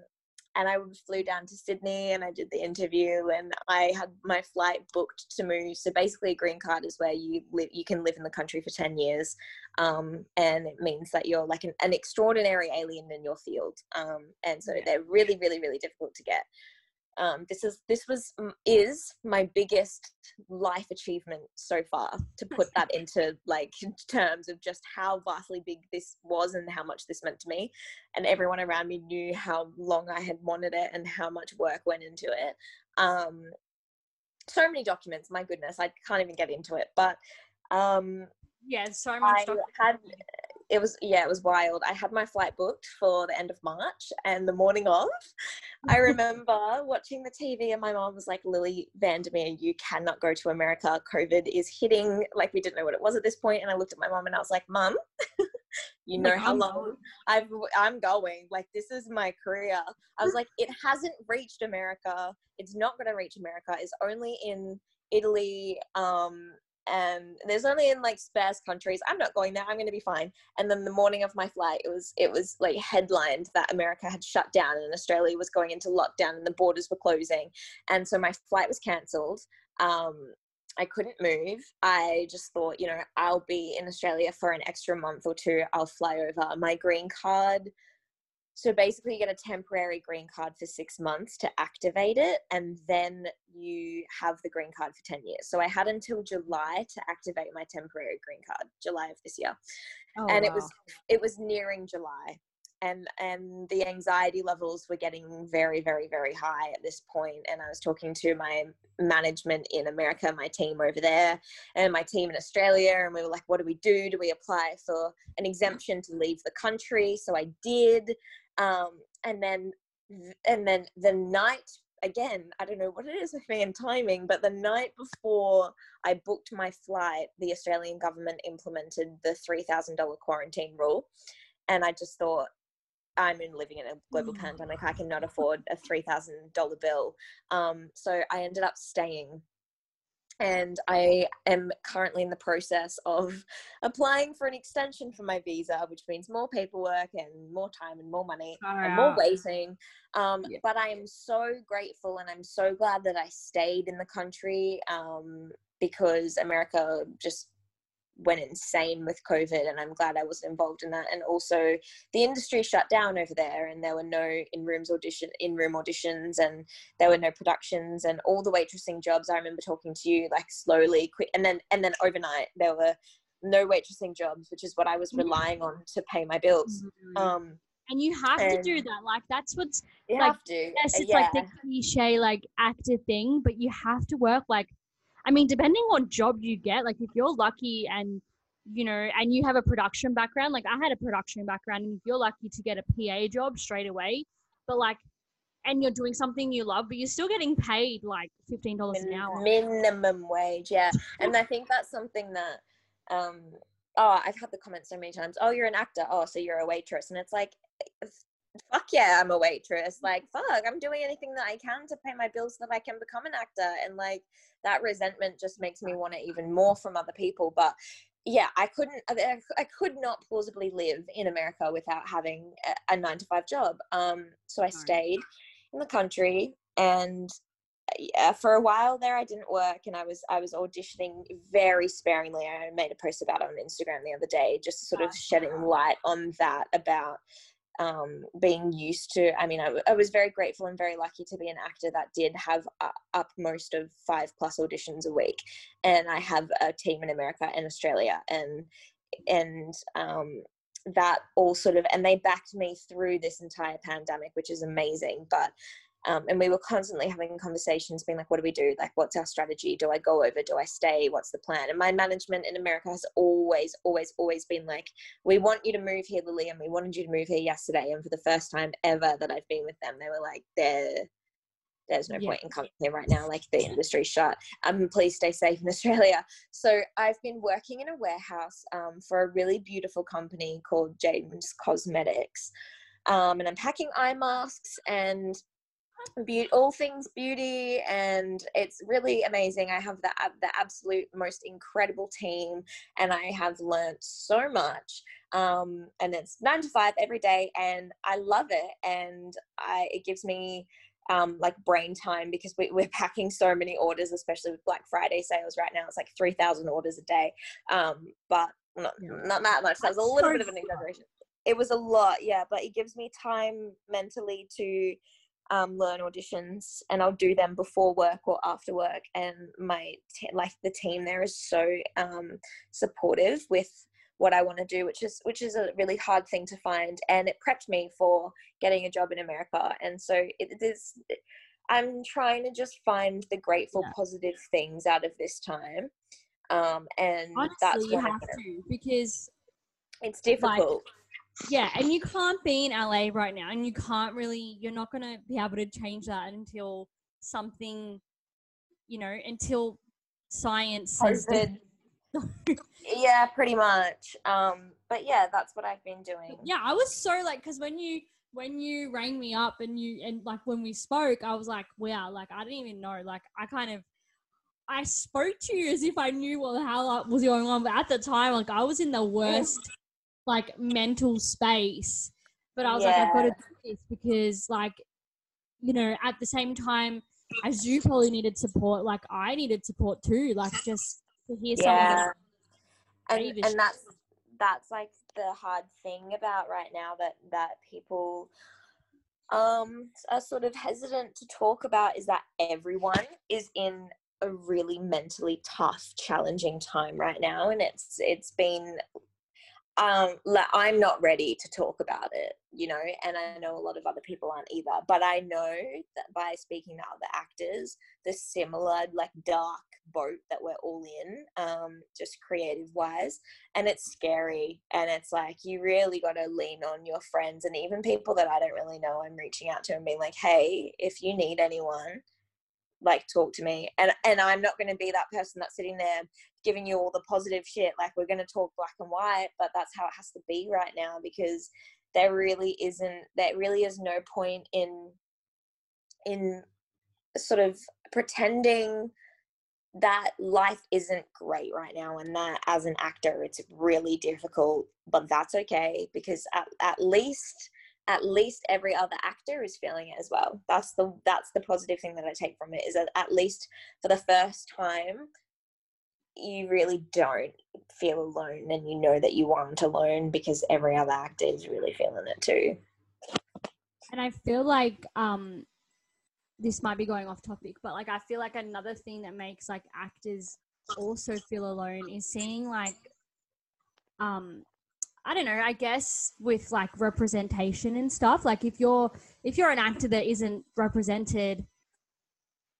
and I flew down to Sydney and I did the interview and I had my flight booked to move. So basically, a green card is where you live, you can live in the country for 10 years. Um, and it means that you're like an, an extraordinary alien in your field. Um, and so Yeah. they're really, really, really difficult to get um, this is this was is my biggest life achievement so far to put that into like terms of just how vastly big this was and how much this meant to me. And everyone around me knew how long i had wanted it and how much work went into it. Um, so many documents my goodness i can't even get into it. But um, Yeah, so much. I doc- had it was yeah it was wild i had my flight booked for the end of march and the morning of i remember watching the tv and my mom was like Lilly Van Der Meer you cannot go to america covid is hitting like we didn't know what it was at this point and i looked at my mom and i was like mom you know Like, how long. I've I'm going. Like this is my career. I was like, it hasn't reached America. It's not going to reach America. It's only in Italy. Um, and there's only in like sparse countries. I'm not going there. I'm going to be fine. And then the morning of my flight, it was it was like headlined that America had shut down and Australia was going into lockdown and the borders were closing. And so my flight was cancelled. Um, I couldn't move. I just thought, you know, I'll be in Australia for an extra month or two. I'll fly over. My green card. So basically, you get a temporary green card for six months to activate it, and then you have the green card for 10 years. So I had until July to activate my temporary green card, July of this year Oh, and it was it was nearing July, and and the anxiety levels were getting very very very high at this point. And I was talking to my management in America, my team over there, and my team in Australia, and we were like, "What do we do? Do we apply for an exemption to leave the country?" So I did, um, and then and then the night again i don't know what it is with me and timing but the night before i booked my flight the australian government implemented the $3000 quarantine rule and i just thought i'm in living in a global Mm. pandemic i cannot afford a $3000 bill um, so i ended up staying and I am currently in the process of applying for an extension for my visa, which means more paperwork and more time and more money Far and more waiting. Um, Yeah. But I am so grateful and I'm so glad that I stayed in the country um, because America just went insane with COVID, and I'm glad I wasn't involved in that. And also, the industry shut down over there, and there were no in rooms audition in room auditions, and there were no productions, and all the waitressing jobs. I remember talking to you like slowly, quick, and then and then overnight there were no waitressing jobs, which is what I was relying on to pay my bills. Mhm. Um, and you have to do that. Like that's what's you Like, have to, yes, uh, it's like the cliche like actor thing, but you have to work like I mean, depending on job you get, like if you're lucky and you know, and you have a production background, like I had a production background, and if you're lucky to get a PA job straight away, but like and you're doing something you love, but you're still getting paid like fifteen dollars an hour. Minimum wage, yeah. and I think that's something that um oh, I've had the comment so many times, oh, you're an actor. Oh, so you're a waitress. And it's like, fuck yeah, I'm a waitress. Like, fuck, I'm doing anything that I can to pay my bills so that I can become an actor. And like, that resentment just makes me want it even more from other people. But yeah, I couldn't, I could not plausibly live in America without having a, nine to five job. Um, so I stayed in the country and yeah, for a while there I didn't work and I was I was auditioning very sparingly. I made a post about it on Instagram the other day, just sort of shedding light on that about um, being used to. I mean, I, was very grateful and very lucky to be an actor that did have uh, up most of five plus auditions a week, and I have a team in America and Australia, and and um, that all sort of and they backed me through this entire pandemic, which is amazing. But um, and we were constantly having conversations, being like, what do we do? Like, what's our strategy? Do I go over? Do I stay? What's the plan? And my management in America has always, always, always been like, we want you to move here, Lilly, and we wanted you to move here yesterday. And for the first time ever that I've been with them, they were like, there, there's no yeah. point in coming here right now. Like the industry's shut. Um, please stay safe in Australia. So I've been working in a warehouse um, for a really beautiful company called James Cosmetics. Um, and I'm packing eye masks and be- all things beauty and it's really amazing. I have the, the absolute most incredible team and i have learned so much um, and it's nine to five every day and i love it and I, it gives me um, like brain time because we, are packing so many orders especially with black friday sales right now it's like 3000 orders a day um, but not, not that much that was a little bit of an exaggeration. It was a lot yeah but it gives me time mentally to um, learn auditions and I'll do them before work or after work. And my te- like the team there is so um, supportive with what I want to do, which is which is a really hard thing to find. And it prepped me for getting a job in America. And so it is. I'm trying to just find the grateful, yeah. positive things out of this time. Um, and Honestly, that's you have to because it's difficult. Like, yeah, and you can't be in LA right now, and you can't really, you're not going to be able to change that until something, you know, until science says. yeah, pretty much. Um, but yeah, that's what I've been doing. Yeah, I was so like, because when you when you rang me up and you and like when we spoke, I was like, wow, like I didn't even know. Like I kind of I spoke to you as if I knew what the hell was going on, but at the time, like I was in the worst like mental space. But I was yeah. like, I've got to do this because, like, you know, at the same time as you probably needed support, like I needed support too. Like just to hear yeah. something. And, and that's that's like the hard thing about right now that that people um are sort of hesitant to talk about is that everyone is in a really mentally tough challenging time right now and it's it's been um like i'm not ready to talk about it you know and i know a lot of other people aren't either but i know that by speaking to other actors the similar like dark boat that we're all in um just creative wise and it's scary and it's like you really got to lean on your friends and even people that i don't really know i'm reaching out to and being like hey if you need anyone like talk to me and and i'm not going to be that person that's sitting there giving you all the positive shit like we're going to talk black and white but that's how it has to be right now because there really isn't there really is no point in in sort of pretending that life isn't great right now and that as an actor it's really difficult but that's okay because at, at least at least every other actor is feeling it as well. That's the that's the positive thing that i take from it is that at least for the first time you really don't feel alone and you know that you aren't alone because every other actor is really feeling it too. And i feel like um this might be going off topic but like i feel like another thing that makes like actors also feel alone is seeing like um I don't know, I guess with like representation and stuff, like if you're if you're an actor that isn't represented,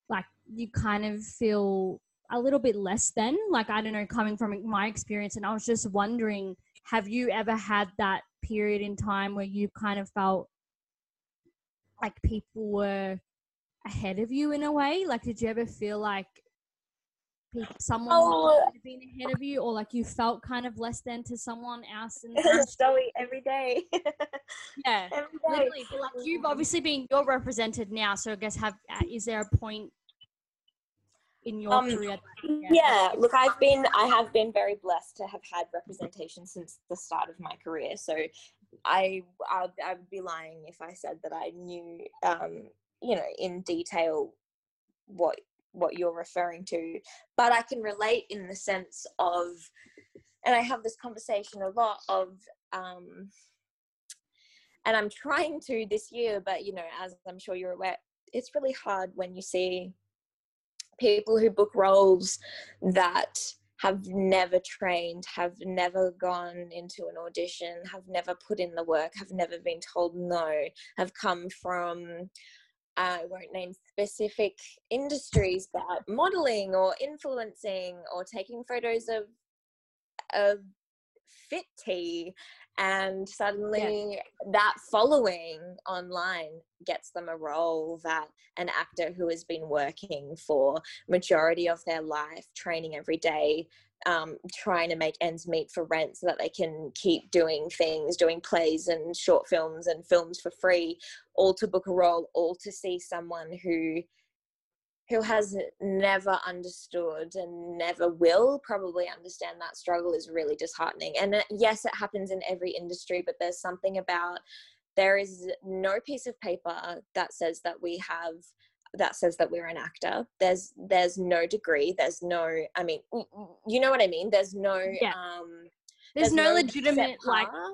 like you kind of feel a little bit less than, like I don't know, coming from my experience and I was just wondering, have you ever had that period in time where you kind of felt like people were ahead of you in a way? Like, did you ever feel like people, someone Oh. been ahead of you, or like you felt kind of less than to someone else? In the Zoe every day. yeah, every day. literally. But like you've obviously been you're represented now, so I guess have uh, is there a point in your Um, career? yeah look i've been i have been very blessed to have had representation since the start of my career so i i i would be lying if i said that i knew um you know in detail what what you're referring to but i can relate in the sense of and i have this conversation a lot of um and i'm trying to this year but you know as i'm sure you're aware it's really hard when you see people who book roles that have never trained, have never gone into an audition, have never put in the work, have never been told no, have come from I won't name specific industries, but modeling or influencing or taking photos of of fit tea and suddenly that following online gets them a role that an actor who has been working for majority of their life training every day um, trying to make ends meet for rent so that they can keep doing things doing plays and short films and films for free all to book a role all to see someone who who has never understood and never will probably understand that struggle is really disheartening. And uh, yes, it happens in every industry, but there's something about there is no piece of paper that says that we have that says that we're an actor there's there's no degree there's no i mean you know what i mean there's no Yeah. um There's, no, set legitimate like path.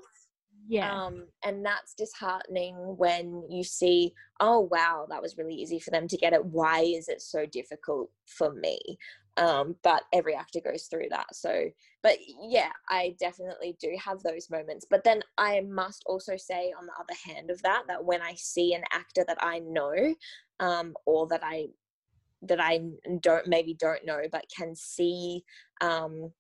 yeah. Um, and that's disheartening when you see, oh wow, that was really easy for them to get it. Why is it so difficult for me? Um, but every actor goes through that. So, but yeah, I definitely do have those moments. But then I must also say, on the other hand of that, that when I see an actor that I know, um, or that I that I don't maybe don't know, but can see um,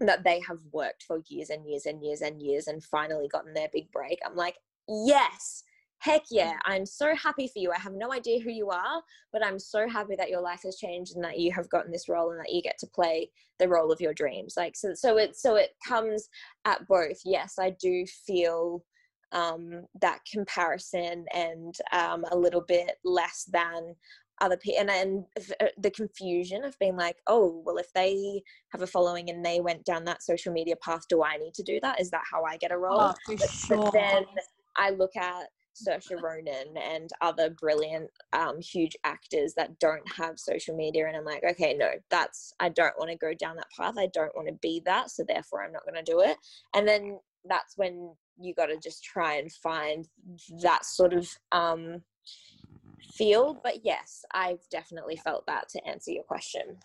that they have worked for years and years and years and years and finally gotten their big break. I'm like, yes, heck yeah, I'm so happy for you. I have no idea who you are, but I'm so happy that your life has changed and that you have gotten this role and that you get to play the role of your dreams. Like so so it so it comes at both. Yes, I do feel um, that comparison and um, a little bit less than other people and, and uh, the confusion of being like oh well if they have a following and they went down that social media path do i need to do that is that how i get a role Oh, for but, sure. but then i look at Saoirse Ronan and other brilliant, um, huge actors that don't have social media, and I'm like, okay, no, that's I don't want to go down that path. I don't want to be that, so therefore I'm not going to do it. And then that's when you got to just try and find that sort of um, field. But yes, I've definitely felt that to answer your question.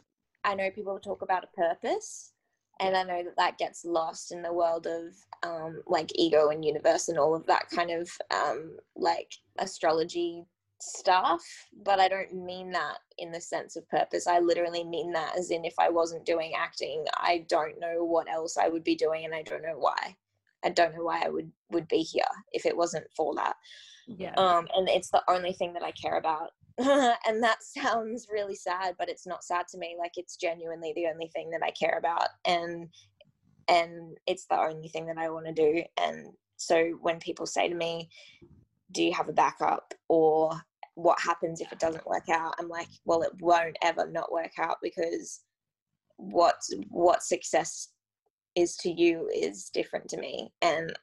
I know people talk about a purpose, and I know that that gets lost in the world of um, like ego and universe and all of that kind of um, like astrology stuff. But I don't mean that in the sense of purpose. I literally mean that as in if I wasn't doing acting, I don't know what else I would be doing, and I don't know why. I don't know why I would would be here if it wasn't for that yeah. um, and it's the only thing that I care about. and that sounds really sad, but it's not sad to me. Like it's genuinely the only thing that I care about, and and it's the only thing that I want to do. And so when people say to me, "Do you have a backup?" or "What happens if it doesn't work out?" I'm like, "Well, it won't ever not work out because what what success is to you is different to me, and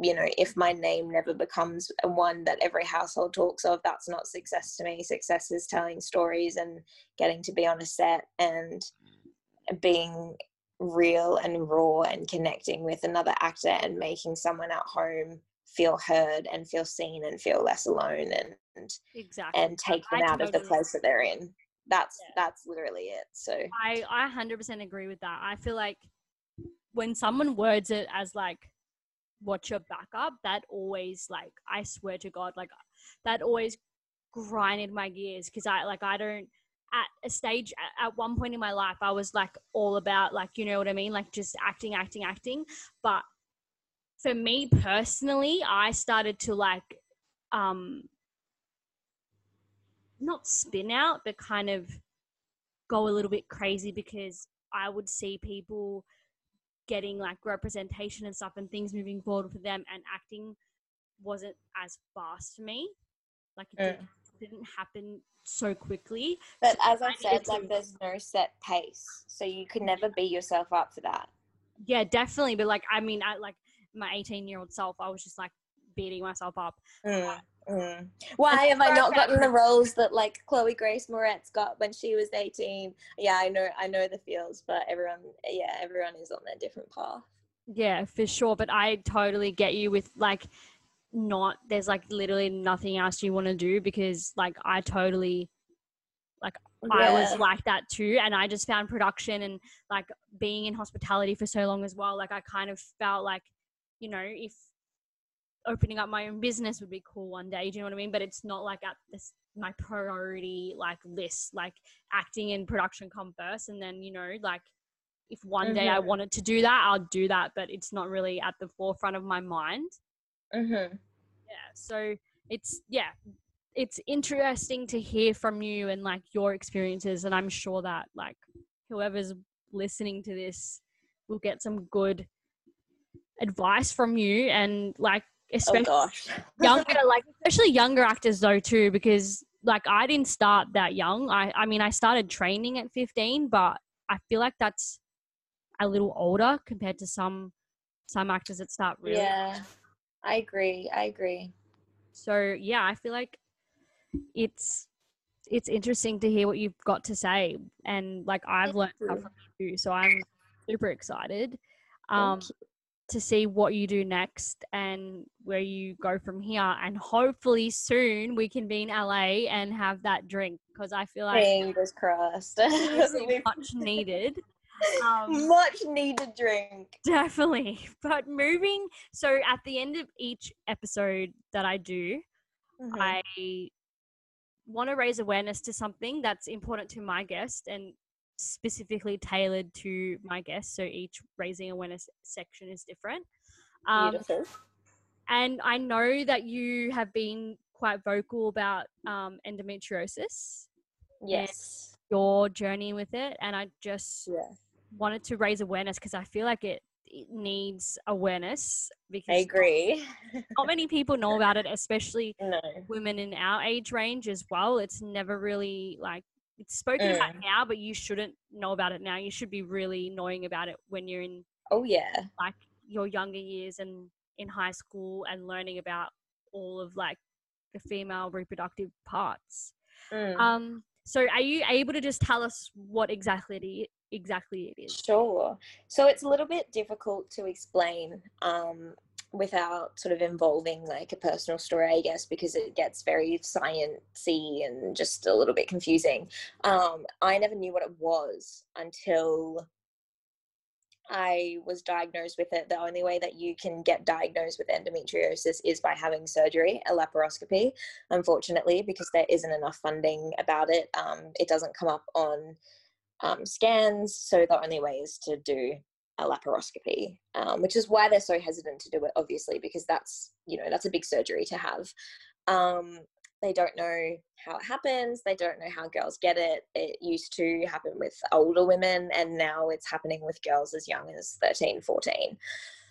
you know, if my name never becomes one that every household talks of, that's not success to me. Success is telling stories and getting to be on a set and being real and raw and connecting with another actor and making someone at home feel heard and feel seen and feel less alone and exactly. and take them I out of the place that they're in. That's Yeah. that's literally it. So I I hundred percent agree with that. I feel like when someone words it as like what's your backup, that always like I swear to God, like that always grinded my gears because I like I don't at a stage at one point in my life I was like all about like you know what I mean, like just acting, acting, acting. But for me personally, I started to like um not spin out, but kind of go a little bit crazy because I would see people getting like representation and stuff and things moving forward for them and acting wasn't as fast for me. Like it Mm. didn't, didn't happen so quickly. But as I I needed said, to- like there's no set pace, so you could never beat yourself up for that. Yeah, definitely. But like, I mean, I like my 18 year old self, I was just like beating myself up. Mm, mm. Why have I not gotten the roles that like Chloe Grace Moretz got when she was 18? Yeah, I know, I know the feels, but everyone, yeah, everyone is on their different path. Yeah, for sure. But I totally get you with like not there's like literally nothing else you want to do because like I totally like I was like that too. And I just found production and like being in hospitality for so long as well. Like I kind of felt like, you know, if opening up my own business would be cool one day. Do you know what I mean? But it's not like at this my priority like list. Like acting and production come first, and then you know, like if one day I Mhm. wanted to do that, I'll do that. But it's not really at the forefront of my mind. Mm-hmm. Yeah. So it's yeah, it's interesting to hear from you and like your experiences, and I'm sure that like whoever's listening to this will get some good advice from you and like Oh especially gosh. younger like especially younger actors though too because like I didn't start that young. I I mean I started training at 15, but I feel like that's a little older compared to some some actors that start really Yeah, I agree. I agree. So yeah, I feel like it's it's interesting to hear what you've got to say, and like I've learned stuff from you, so I'm super excited Thank um, you. To see what you do next and where you go from here. And hopefully soon we can be in LA and have that drink because I feel like Fingers crossed. much needed. Um, Much needed drink. definitely. But moving, so at the end of each episode that I do, Mhm. I want to raise awareness to something that's important to my guest and specifically tailored to my guests. So each raising awareness section is different. Um, Beautiful. and I know that you have been quite vocal about um, endometriosis, Yes. your journey with it. And I just Yeah. wanted to raise awareness because I feel like it, it needs awareness because I agree. not many people know about it, especially no. women in our age range as well. It's never really like it's spoken about Mm. now, but you shouldn't know about it now. You should be really knowing about it when you're in Oh yeah. like your younger years and in high school and learning about all of like the female reproductive parts. Mm. Um, so are you able to just tell us what exactly it is, exactly it is? Sure. So it's a little bit difficult to explain um, without sort of involving like a personal story, I guess, because it gets very sciencey and just a little bit confusing. Um, I never knew what it was until I was diagnosed with it. The only way that you can get diagnosed with endometriosis is by having surgery, a laparoscopy, unfortunately, because there isn't enough funding about it. Um, it doesn't come up on um, scans, so the only way is to do a laparoscopy, um, which is why they're so hesitant to do it, obviously, because that's you know that's a big surgery to have. Um, they don't know how it happens. They don't know how girls get it. It used to happen with older women, and now it's happening with girls as young as 13, 14.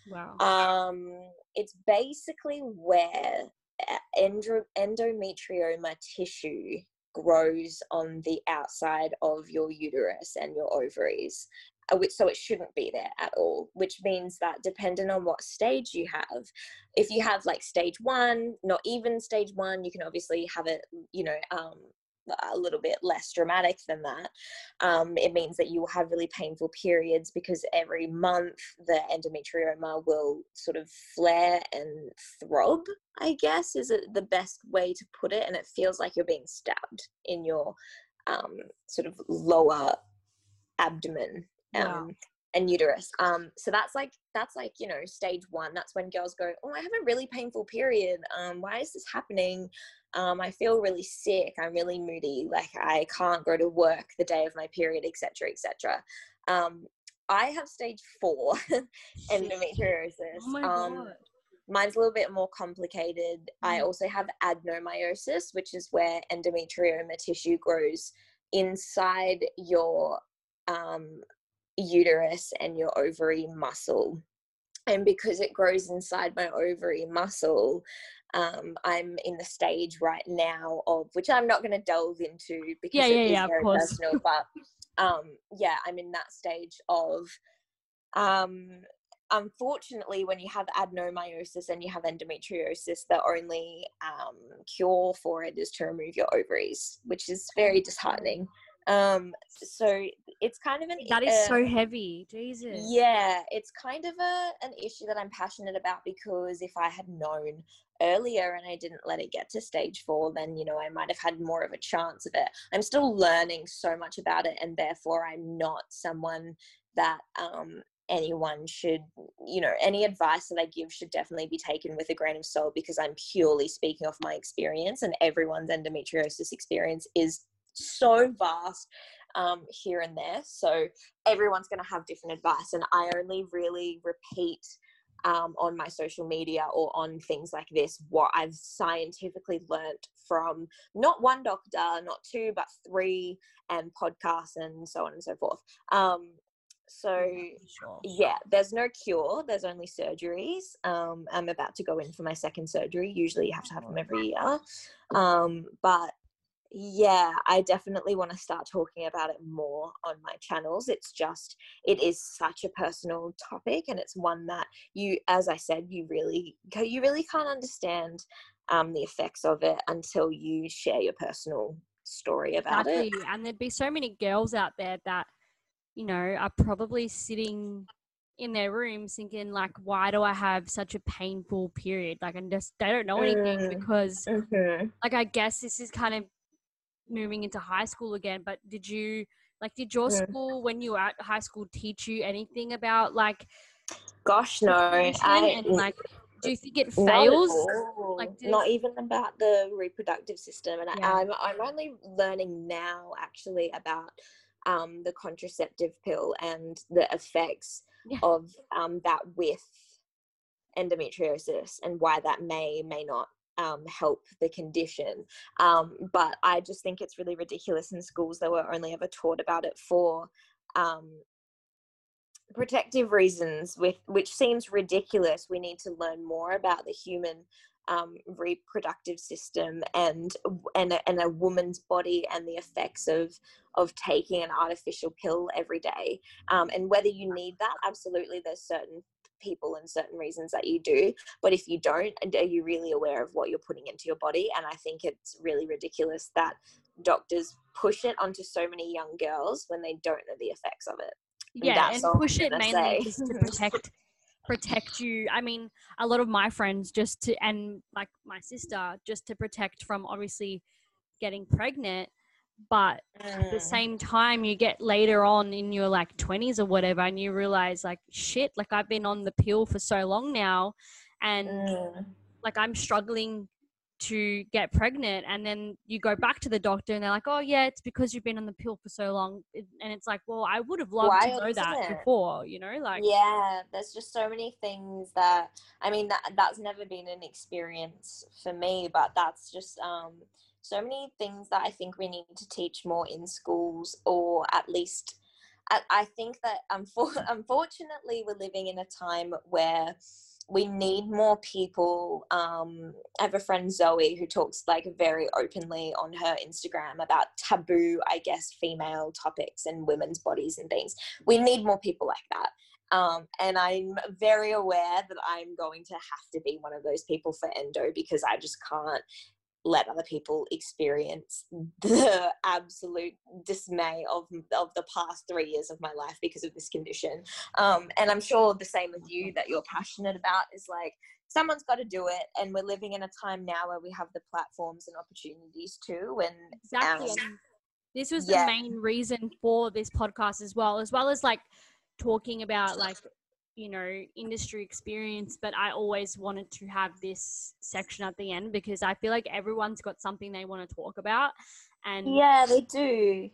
Wow. Um, it's basically where uh, endo- endometrioma tissue grows on the outside of your uterus and your ovaries. So it shouldn't be there at all, which means that depending on what stage you have, if you have like stage one, not even stage one, you can obviously have it, you know, um, a little bit less dramatic than that. Um, it means that you will have really painful periods because every month the endometrioma will sort of flare and throb, I guess, is the best way to put it. And it feels like you're being stabbed in your um, sort of lower abdomen um, Wow. and uterus. Um, so that's like that's like you know stage one. That's when girls go, oh, I have a really painful period. Um, why is this happening? Um, I feel really sick. I'm really moody. Like I can't go to work the day of my period, etc., etc. Um, I have stage four Shit. endometriosis. Oh my um, god. mine's a little bit more complicated. I Mm. also have adenomyosis, which is where endometrioma tissue grows inside your um, uterus and your ovary muscle. And because it grows inside my ovary muscle, um, I'm in the stage right now of which I'm not going to delve into because Yeah, it yeah, is yeah, very personal. But um, yeah, I'm in that stage of um, unfortunately, when you have adenomyosis and you have endometriosis, the only um, cure for it is to remove your ovaries, which is very disheartening. Um, so it's kind of an That is uh, so heavy. Jesus. yeah, it's kind of a an issue that I'm passionate about because if I had known earlier and I didn't let it get to stage four, then you know I might have had more of a chance of it. I'm still learning so much about it, and therefore I'm not someone that um, anyone should, you know, any advice that I give should definitely be taken with a grain of salt because I'm purely speaking off my experience, and everyone's endometriosis experience is so vast um, here and there. So everyone's going to have different advice, and I only really repeat um, on my social media or on things like this what I've scientifically learnt from not one doctor, not two, but three, and podcasts and so on and so forth. Um, so Sure. yeah, there's no cure. There's only surgeries. Um, I'm about to go in for my second surgery. Usually, you have to have them every year. Um, but yeah, I definitely want to start talking about it more on my channels. It's just, it is such a personal topic, and it's one that you, as I said, you really, you really can't understand um, the effects of it until you share your personal story about Exactly. it. And there'd be so many girls out there that, you know, are probably sitting in their rooms thinking like, why do I have such a painful period? Like, and just they don't know anything Mm. because, Mm-hmm. like, I guess this is kind of moving into high school again. But did you like, did your Yeah. school when you were at high school teach you anything about like Gosh, no. I, and like, do you think it fails? all. Like, did- not even about the reproductive system and Yeah. I, I'm, I'm only learning now actually about um, the contraceptive pill and the effects Yeah. of um, that with endometriosis and why that may may not um, help the condition um, but i just think it's really ridiculous in schools that we're only ever taught about it for um, protective reasons with which seems ridiculous. We need to learn more about the human um, reproductive system and and a, and a woman's body and the effects of of taking an artificial pill every day um, and whether you need that absolutely there's certain people and certain reasons that you do but if you don't are you really aware of what you're putting into your body? And i think it's really ridiculous that doctors push it onto so many young girls when they don't know the effects of it. Yeah and push it mainly to protect protect you. I mean a lot of my friends just to and like my sister just to protect from obviously getting pregnant but at the Mm. same time you get later on in your like 20s or whatever and you realize like shit like i've been on the pill for so long now and Mm. like i'm struggling to get pregnant and then you go back to the doctor and they're like oh yeah it's because you've been on the pill for so long and it's like well i would have loved Wild, to know that it? before you know like yeah there's just so many things that i mean that that's never been an experience for me but that's just um so many things that i think we need to teach more in schools or at least i, I think that unfor- unfortunately we're living in a time where we need more people. Um i have a friend zoe who talks like very openly on her instagram about taboo i guess female topics and women's bodies and things. We need more people like that. Um, and I'm very aware that I'm going to have to be one of those people for endo because I just can't let other people experience the absolute dismay of of the past three years of my life because of this condition. Um, and I'm sure the same with you that you're passionate about is like someone's got to do it, and we're living in a time now where we have the platforms and opportunities too. And exactly um, this was yeah. the main reason for this podcast as well as well as like talking about like you know industry experience but i always wanted to have this section at the end because i feel like everyone's got something they want to talk about and yeah, they do.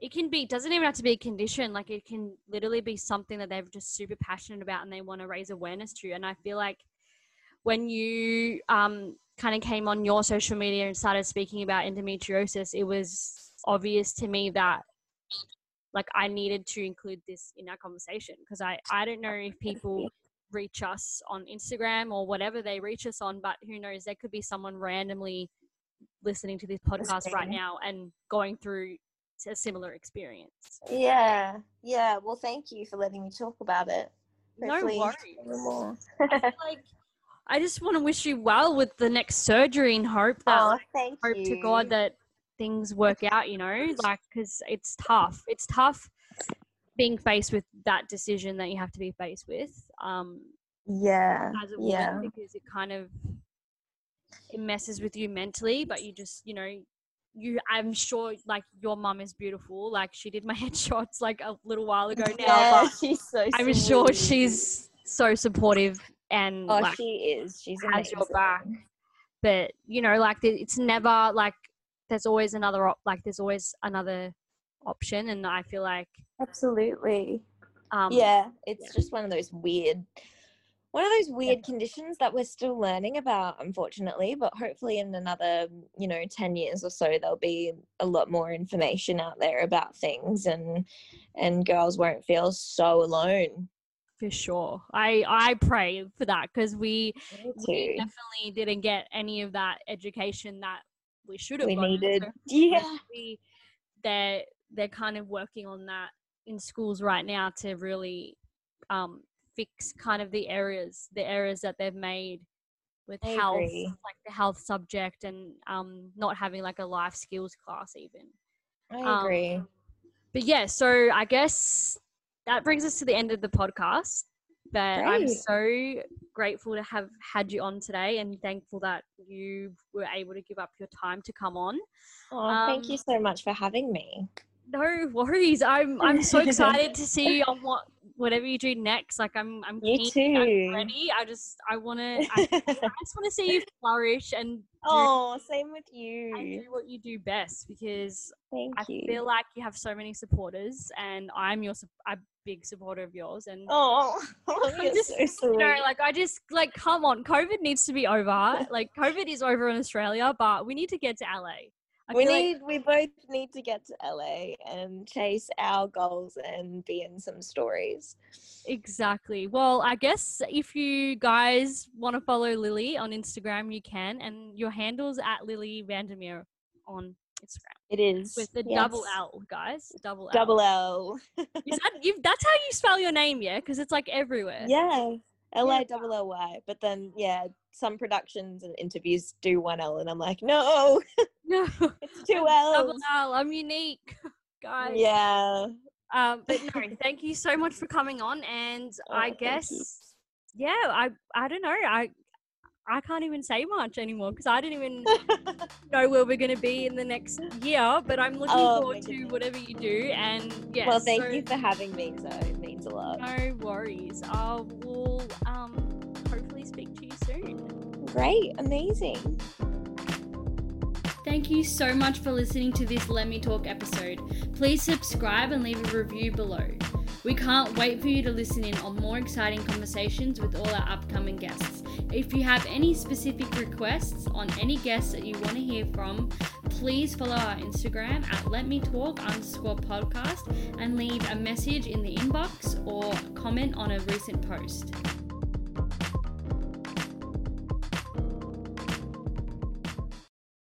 it can be doesn't even have to be a condition like it can literally be something that they're just super passionate about and they want to raise awareness to and i feel like when you um, kind of came on your social media and started speaking about endometriosis, it was obvious to me that like I needed to include this in our conversation because I I don't know if people reach us on Instagram or whatever they reach us on, but who knows? There could be someone randomly listening to this podcast right now and going through a similar experience. Yeah, yeah. Well, thank you for letting me talk about it. No Hopefully worries. no. I like I just want to wish you well with the next surgery and hope that oh, thank hope you. to God that things work out, you know, like because it's tough. It's tough being faced with that decision that you have to be faced with um, Yeah, as a woman yeah, because it kind of it messes with you mentally. But you just, you know, you. I'm sure, like your mum is beautiful. Like she did my headshots like a little while ago now. yeah. She's so. I'm sure she's so supportive and Oh, like she is. She's has your back. but you know like it's never like there's always another op- like there's always another option and i feel like Absolutely. um yeah, it's yeah. just one of those weird, one of those weird conditions that we're still learning about, unfortunately. But hopefully, in another, you know, ten years or so, there'll be a lot more information out there about things, and and girls won't feel so alone. for sure i i pray for that because we we definitely didn't get any of that education that we should have We needed, yeah, they're they're kind of working on that in schools right now to really um, fix kind of the areas the areas that they've made with I health agree. like the health subject and um, not having like a life skills class even I um, agree. but yeah so i guess that brings us to the end of the podcast but i'm so grateful to have had you on today and thankful that you were able to give up your time to come on Oh, thank you um, so much for having me. no worries. I'm I'm so excited to see you on what whatever you do next. Like I'm I'm You keen, I'm ready. I just I wanna I, I just wanna see you flourish and do, oh, same with and you. do what you do best because Thank I you. feel like you have so many supporters and I'm your a big supporter of yours and Oh, I'm you're just, so you know, like I just like come on, COVID needs to be over. like COVID is over in Australia, but we need to get to LA. I we feel like- need, we both need to get to LA and chase our goals and be in some stories. Exactly. Well, I guess if you guys want to follow Lilly on Instagram, you can, and your handle's at Lilly Vandermeer on Instagram It is with the yes. double L, guys. Double L. Double L. Is that you? That's how you spell your name, yeah? Because it's like everywhere. Yeah. L. I double L Y. But then, yeah, some productions and interviews do one L, and I'm like, no, No. it's two double L. I'm unique, guys. Yeah. Um, but no, thank you so much for coming on, and Oh, I guess, yeah, I I don't know, I I can't even say much anymore because I didn't even know where we're going to be in the next year, but I'm looking Oh, forward to whatever you do. And yeah, well, thank so you for having me. So it means a lot. No worries. I will um, hopefully speak to you soon. Great. Amazing. Thank you so much for listening to this Let Me Talk episode. Please subscribe and leave a review below. We can't wait for you to listen in on more exciting conversations with all our upcoming guests. If you have any specific requests on any guests that you want to hear from, please follow our Instagram at Let Me Talk underscore podcast and leave a message in the inbox or comment on a recent post.